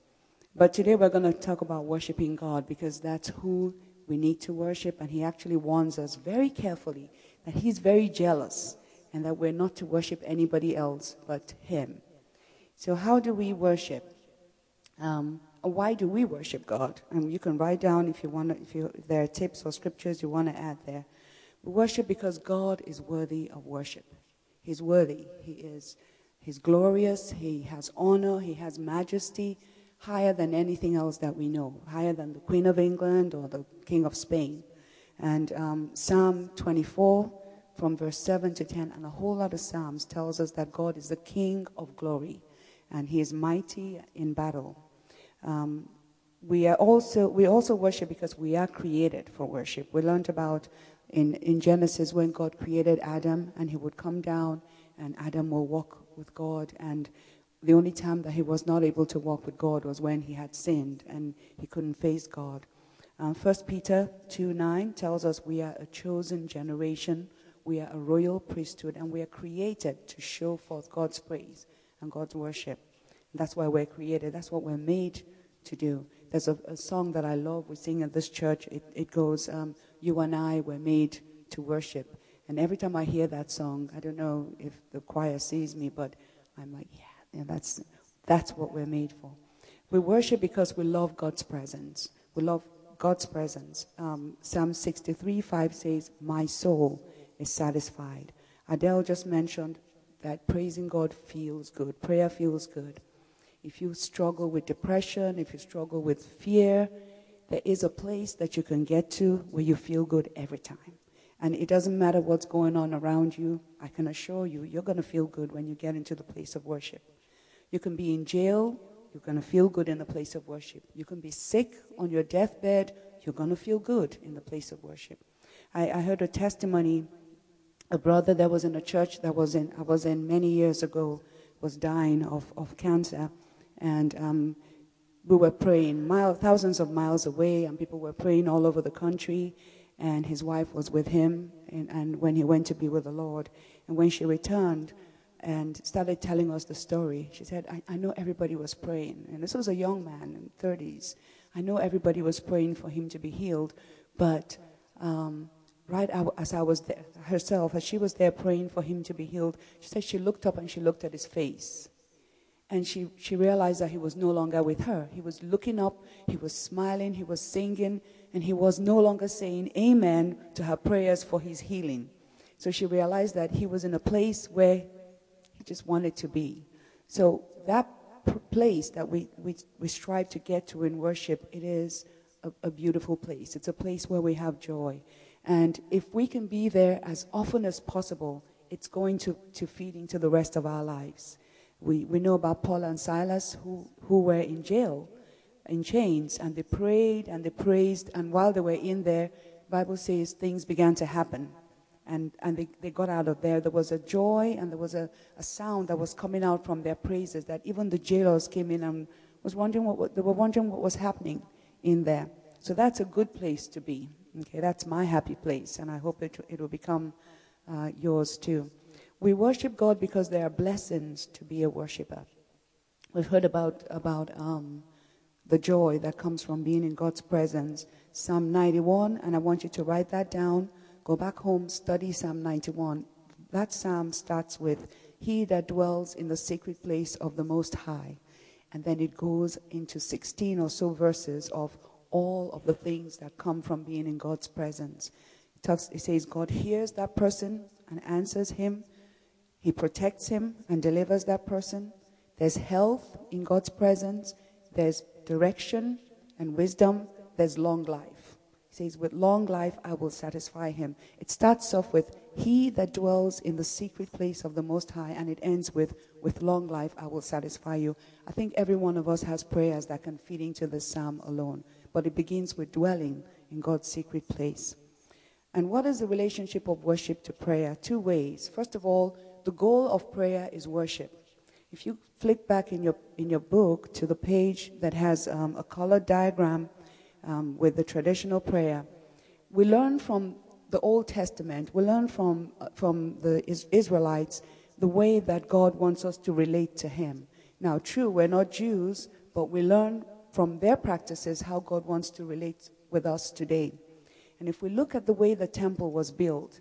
But today we're going to talk about worshiping God because that's who we need to worship, and He actually warns us very carefully that He's very jealous and that we're not to worship anybody else but Him. So, how do we worship? Um, why do we worship God? And you can write down if you want, if, you, if there are tips or scriptures you want to add there. We worship because God is worthy of worship. He's worthy. He is. He's glorious. He has honor. He has majesty, higher than anything else that we know, higher than the Queen of England or the King of Spain. And um, Psalm 24, from verse 7 to 10, and a whole lot of Psalms tells us that God is the King of glory and he is mighty in battle. Um, we are also we also worship because we are created for worship. We learned about in, in Genesis when God created Adam and he would come down and Adam will walk with God and the only time that he was not able to walk with God was when he had sinned and he couldn't face God. Um, 1 Peter 2 9 tells us we are a chosen generation, we are a royal priesthood, and we are created to show forth God's praise and God's worship. That's why we're created. That's what we're made to do. There's a, a song that I love. We sing at this church. It, it goes, um, You and I were made to worship. And every time I hear that song, I don't know if the choir sees me, but I'm like, yeah, yeah that's, that's what we're made for. We worship because we love God's presence. We love God's presence. Um, Psalm 63 5 says, My soul is satisfied. Adele just mentioned that praising God feels good, prayer feels good. If you struggle with depression, if you struggle with fear, there is a place that you can get to where you feel good every time. And it doesn't matter what's going on around you, I can assure you, you're going to feel good when you get into the place of worship. You can be in jail, you're going to feel good in the place of worship. You can be sick on your deathbed, you're going to feel good in the place of worship. I, I heard a testimony a brother that was in a church that was in I was in many years ago was dying of, of cancer, and um, we were praying mile, thousands of miles away, and people were praying all over the country. And his wife was with him, and, and when he went to be with the Lord, and when she returned and started telling us the story, she said, I, I know everybody was praying. And this was a young man in 30s. I know everybody was praying for him to be healed, but um, right as I was there, herself, as she was there praying for him to be healed, she said she looked up and she looked at his face. And she, she realized that he was no longer with her. He was looking up, he was smiling, he was singing, and he was no longer saying amen to her prayers for his healing. So she realized that he was in a place where he just wanted to be. So that place that we, we, we strive to get to in worship, it is a, a beautiful place. It's a place where we have joy. And if we can be there as often as possible, it's going to, to feed into the rest of our lives. We, we know about Paul and Silas who, who were in jail, in chains, and they prayed and they praised, and while they were in there, Bible says things began to happen. And, and they, they got out of there. There was a joy and there was a, a sound that was coming out from their praises that even the jailers came in and was wondering what, they were wondering what was happening in there. So that's a good place to be. Okay, that's my happy place, and I hope it, it will become uh, yours too. We worship God because there are blessings to be a worshiper. We've heard about, about um, the joy that comes from being in God's presence. Psalm 91, and I want you to write that down. Go back home, study Psalm 91. That psalm starts with, He that dwells in the sacred place of the Most High. And then it goes into 16 or so verses of all of the things that come from being in God's presence. It, talks, it says God hears that person and answers him. He protects him and delivers that person. There's health in God's presence. There's direction and wisdom. There's long life. He says, With long life I will satisfy him. It starts off with, He that dwells in the secret place of the Most High, and it ends with, With long life I will satisfy you. I think every one of us has prayers that can fit into this psalm alone but it begins with dwelling in God's secret place. And what is the relationship of worship to prayer? Two ways. First of all, the goal of prayer is worship. If you flick back in your, in your book to the page that has um, a colored diagram um, with the traditional prayer, we learn from the Old Testament, we learn from, uh, from the Israelites the way that God wants us to relate to Him. Now, true, we're not Jews, but we learn from their practices how God wants to relate with us today. And if we look at the way the temple was built,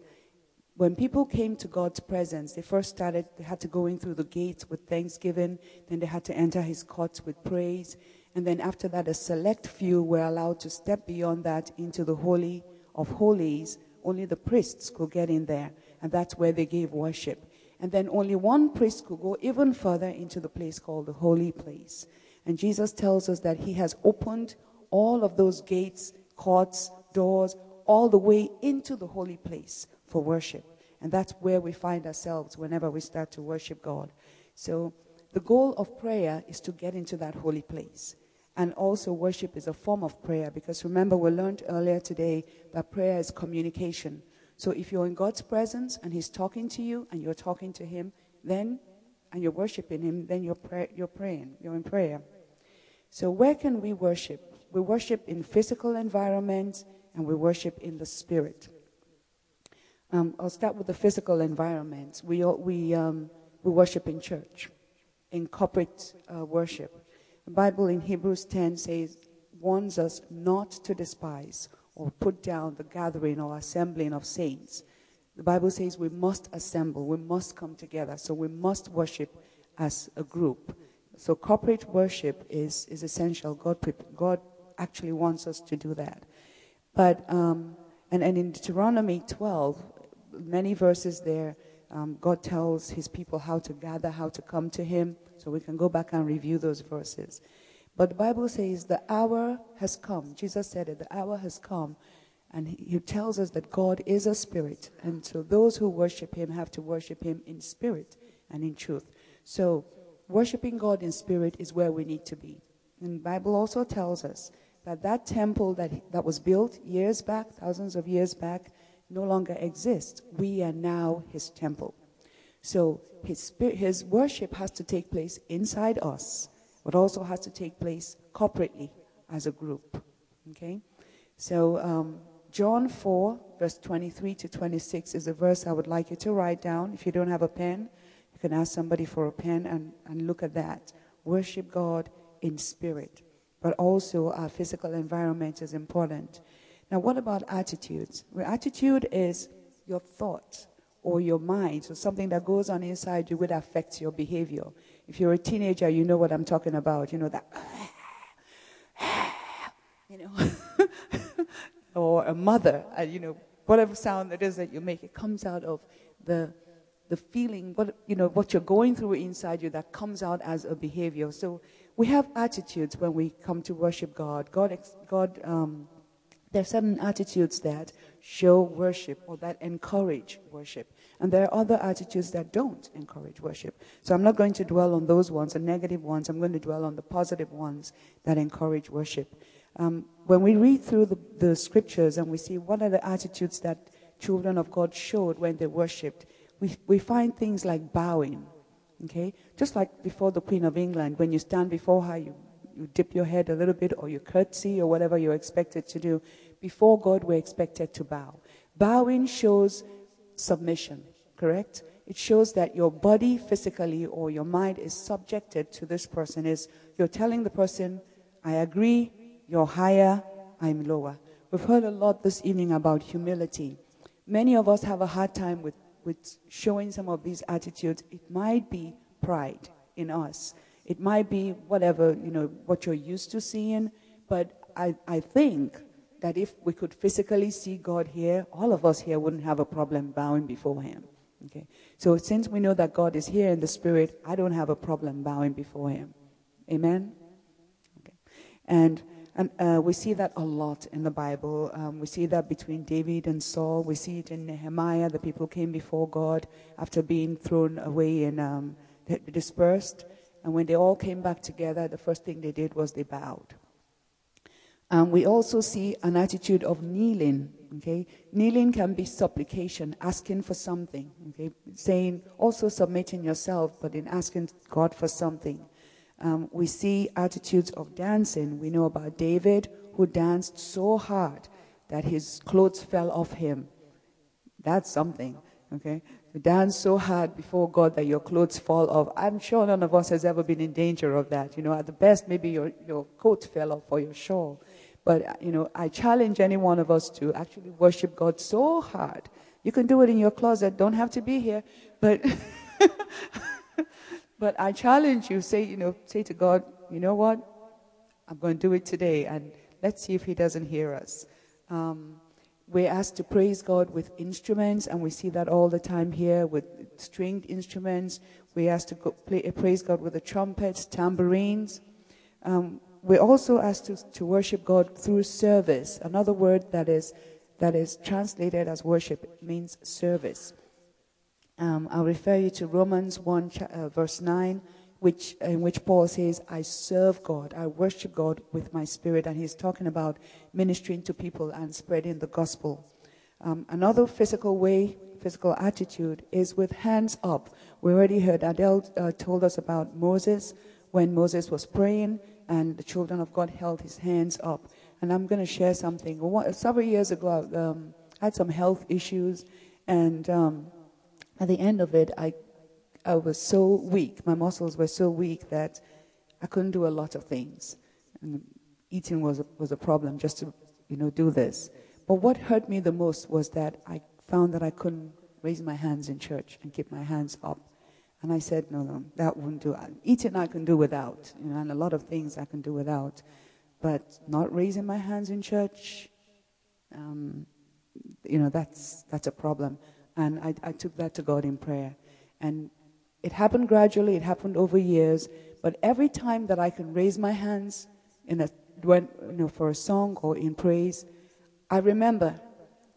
when people came to God's presence, they first started, they had to go in through the gates with thanksgiving, then they had to enter his courts with praise. And then after that, a select few were allowed to step beyond that into the Holy of Holies. Only the priests could get in there, and that's where they gave worship. And then only one priest could go even further into the place called the Holy Place. And Jesus tells us that he has opened all of those gates, courts, doors, all the way into the holy place for worship. And that's where we find ourselves whenever we start to worship God. So the goal of prayer is to get into that holy place. And also, worship is a form of prayer because remember, we learned earlier today that prayer is communication. So if you're in God's presence and He's talking to you and you're talking to Him, then, and you're worshiping Him, then you're, pray, you're praying, you're in prayer. So where can we worship? We worship in physical environments and we worship in the spirit. Um, I'll start with the physical environment. We, we, um, we worship in church, in corporate uh, worship. The Bible in Hebrews 10 says, warns us not to despise or put down the gathering or assembling of saints. The Bible says we must assemble, we must come together, so we must worship as a group. So corporate worship is, is essential. God, God actually wants us to do that. But, um, and, and in Deuteronomy 12, many verses there, um, God tells his people how to gather, how to come to him. So we can go back and review those verses. But the Bible says the hour has come. Jesus said it, the hour has come. And he, tells us that God is a spirit. And so those who worship him have to worship him in spirit and in truth. So worshiping God in spirit is where we need to be. And the Bible also tells us that that temple that, that was built years back, thousands of years back, no longer exists. We are now his temple. So his, spirit, his worship has to take place inside us, but also has to take place corporately as a group. Okay? So um, John 4, verse 23 to 26 is a verse I would like you to write down. If you don't have a pen, you can ask somebody for a pen and, and look at that. Worship God in spirit, but also our physical environment is important. Now, what about attitudes? Well, attitude is your thoughts or your mind, so something that goes on inside you would affect your behavior. If you're a teenager, you know what I'm talking about. You know that, you know, or a mother, uh, you know, whatever sound it is that you make, it comes out of the the feeling, what you know, what you're going through inside you that comes out as a behavior. So we have attitudes when we come to worship God. God, God um, there are certain attitudes that show worship or that encourage worship. And there are other attitudes that don't encourage worship. So I'm not going to dwell on those ones, the negative ones. I'm going to dwell on the positive ones that encourage worship. Um, when we read through the, the scriptures and we see what are the attitudes that children of God showed when they worshiped, we, we find things like bowing. Okay? Just like before the Queen of England, when you stand before her, you you dip your head a little bit or you curtsy or whatever you're expected to do. Before God, we're expected to bow. Bowing shows submission, correct? It shows that your body physically or your mind is subjected to this person. Is you're telling the person, I agree, you're higher, I'm lower. We've heard a lot this evening about humility. Many of us have a hard time with, with showing some of these attitudes. It might be pride in us. It might be whatever, you know, what you're used to seeing, but I, I think that if we could physically see God here, all of us here wouldn't have a problem bowing before Him. Okay? So since we know that God is here in the Spirit, I don't have a problem bowing before Him. Amen? Okay. And, and uh, we see that a lot in the Bible. Um, we see that between David and Saul. We see it in Nehemiah. The people came before God after being thrown away and um, dispersed. And when they all came back together, the first thing they did was they bowed. Um, we also see an attitude of kneeling. Okay, kneeling can be supplication, asking for something. Okay, saying also submitting yourself, but in asking God for something. Um, we see attitudes of dancing. We know about David who danced so hard that his clothes fell off him. That's something. Okay, to dance so hard before God that your clothes fall off. I'm sure none of us has ever been in danger of that. You know, at the best, maybe your, your coat fell off or your shawl. But, uh, you know, I challenge any one of us to actually worship God so hard. You can do it in your closet, don't have to be here. But, but I challenge you, say, you know, say to God, you know what? I'm going to do it today, and let's see if He doesn't hear us. Um, we're asked to praise God with instruments, and we see that all the time here with stringed instruments. We're asked to play, praise God with the trumpets, tambourines. Um, we're also asked to, to worship God through service. Another word that is, that is translated as worship means service. Um, I'll refer you to Romans 1, uh, verse 9, which, in which Paul says, I serve God, I worship God with my spirit. And he's talking about ministering to people and spreading the gospel. Um, another physical way, physical attitude, is with hands up. We already heard Adele uh, told us about Moses when Moses was praying and the children of God held his hands up. And I'm going to share something. Several years ago, um, I had some health issues, and um, at the end of it, I, I was so weak. My muscles were so weak that I couldn't do a lot of things. And eating was a, was a problem just to, you know, do this. But what hurt me the most was that I found that I couldn't raise my hands in church and keep my hands up. And I said, no, no, that wouldn't do. Eating I can do without, you know, and a lot of things I can do without. But not raising my hands in church, um, you know, that's, that's a problem. And I, I took that to God in prayer. And it happened gradually, it happened over years. But every time that I can raise my hands in a, when, you know, for a song or in praise, I remember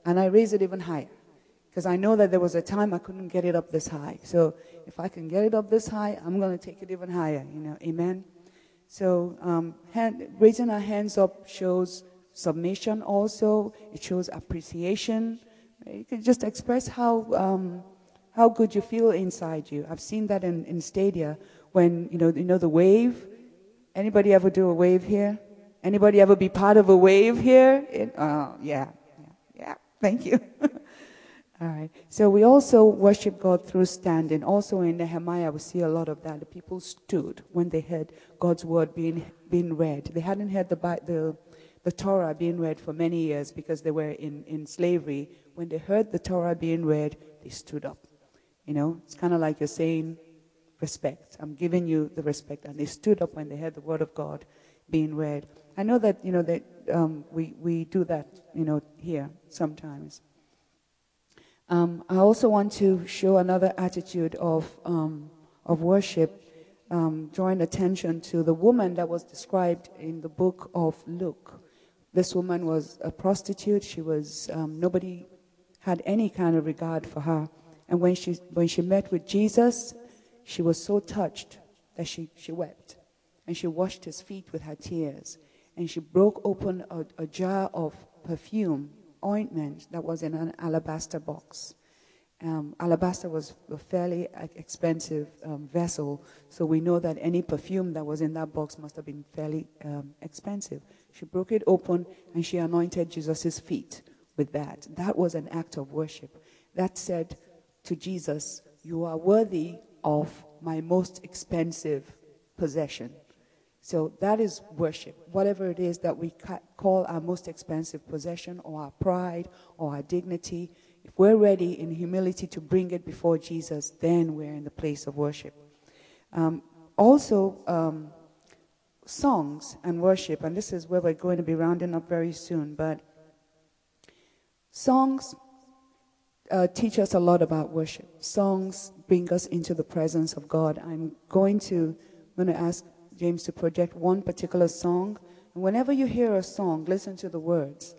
and I raise it even higher. Because I know that there was a time I couldn't get it up this high. So if I can get it up this high, I'm going to take it even higher, you know. Amen. So um, hand, raising our hands up shows submission also. It shows appreciation. You can just express how, um, how good you feel inside you. I've seen that in, in stadia when, you know, you know the wave. Anybody ever do a wave here? Anybody ever be part of a wave here? It, uh, yeah, yeah, yeah. Thank you. All right. So we also worship God through standing. Also in Nehemiah, we see a lot of that. The people stood when they heard God's word being, being read. They hadn't heard the, the, the Torah being read for many years because they were in, in slavery. When they heard the Torah being read, they stood up. You know, it's kind of like you're saying, respect. I'm giving you the respect. And they stood up when they heard the word of God being read. I know that, you know, that um, we, we do that, you know, here sometimes. Um, I also want to show another attitude of, um, of worship, um, drawing attention to the woman that was described in the book of Luke. This woman was a prostitute. She was, um, nobody had any kind of regard for her. And when she, when she met with Jesus, she was so touched that she, she wept. And she washed his feet with her tears. And she broke open a, a jar of perfume ointment that was in an alabaster box. Um, alabaster was a fairly expensive um, vessel, so we know that any perfume that was in that box must have been fairly um, expensive. She broke it open and she anointed Jesus' feet with that. That was an act of worship. That said to Jesus, You are worthy of my most expensive possession. So that is worship. Whatever it is that we call our most expensive possession or our pride or our dignity, if we're ready in humility to bring it before Jesus, then we're in the place of worship. Um, also, um, songs and worship, and this is where we're going to be rounding up very soon, but songs uh, teach us a lot about worship. Songs bring us into the presence of God. I'm going to, I'm going to ask James to project one particular song. And whenever you hear a song, listen to the words.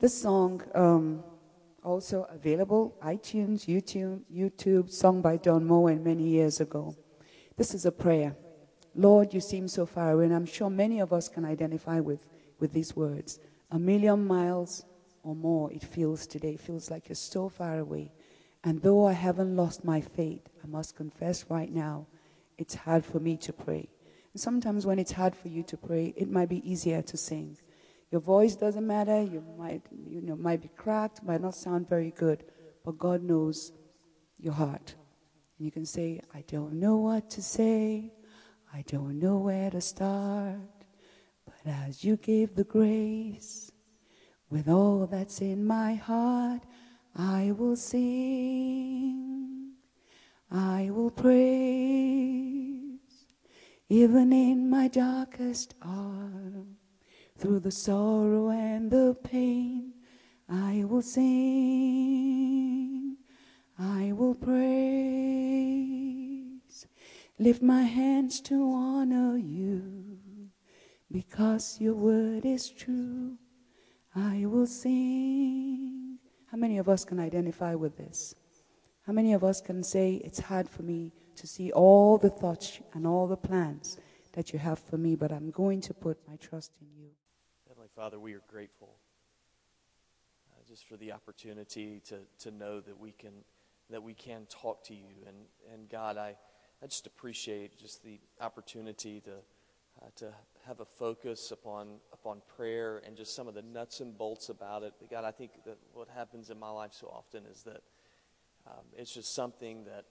This song, um, also available, iTunes, YouTube, YouTube, song by Don Moen many years ago. This is a prayer. Lord, you seem so far away. And I'm sure many of us can identify with, with these words. A million miles or more, it feels today. It feels like you're so far away. And though I haven't lost my faith, I must confess right now, it's hard for me to pray. And sometimes when it's hard for you to pray, it might be easier to sing. Your voice doesn't matter. You might, you know, might be cracked, might not sound very good, but God knows your heart. And you can say, I don't know what to say. I don't know where to start. But as you give the grace, with all that's in my heart, I will sing. I will praise. Even in my darkest hour, through the sorrow and the pain, I will sing. I will praise. Lift my hands to honor you because your word is true. I will sing. How many of us can identify with this? How many of us can say, It's hard for me to see all the thoughts and all the plans that you have for me, but I'm going to put my trust in you? Heavenly Father, we are grateful uh, just for the opportunity to, to know that we can that we can talk to you. And, and God, I, I just appreciate just the opportunity to uh, to have a focus upon upon prayer and just some of the nuts and bolts about it. But God, I think that what happens in my life so often is that um, it's just something that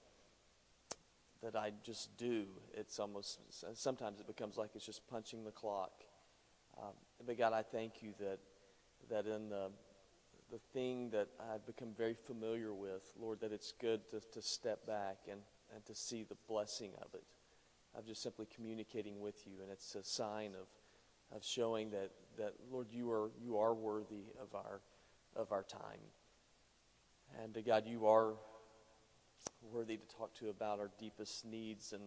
that I just do. It's almost sometimes it becomes like it's just punching the clock. Um, but God, I thank you that that in the the thing that I've become very familiar with, Lord, that it's good to, to step back and, and to see the blessing of it, of just simply communicating with you. And it's a sign of, of showing that, that, Lord, you are, you are worthy of our, of our time. And uh, God, you are worthy to talk to about our deepest needs and,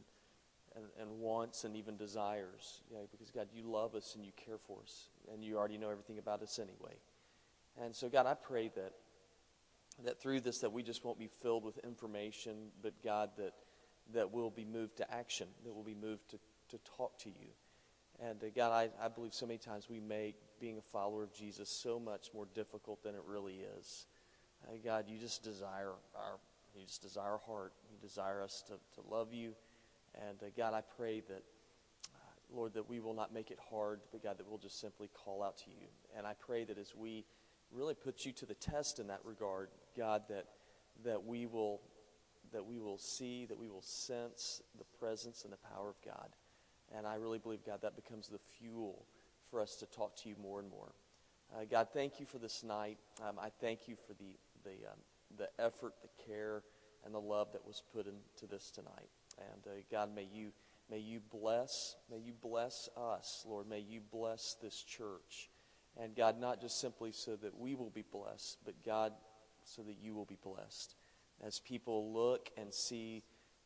and, and wants and even desires. You know, because, God, you love us and you care for us, and you already know everything about us anyway. And so, God, I pray that, that through this that we just won't be filled with information, but, God, that, that we'll be moved to action, that we'll be moved to, to talk to you. And uh, God, I, I believe so many times we make being a follower of Jesus so much more difficult than it really is. Uh, God, you just desire our you just desire our heart. You desire us to, to love you. And uh, God, I pray that, uh, Lord, that we will not make it hard, but God, that we'll just simply call out to you. And I pray that as we really put you to the test in that regard, God, that that we will that we will see, that we will sense the presence and the power of God. And I really believe, God, that becomes the fuel for us to talk to you more and more. Uh, God, thank you for this night. Um, I thank you for the the um, the effort, the care, and the love that was put into this tonight. And uh, God, may you may you bless, may you bless us, Lord. May you bless this church. And God, not just simply so that we will be blessed, but God, so that you will be blessed. As people look and see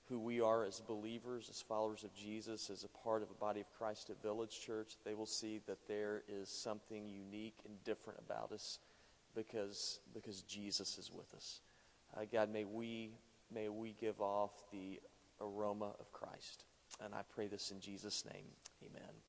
who we are as believers, as followers of Jesus, as a part of a body of Christ at Village Church, they will see that there is something unique and different about us because, because Jesus is with us. Uh, God, may we, may we give off the aroma of Christ. And I pray this in Jesus' name. Amen.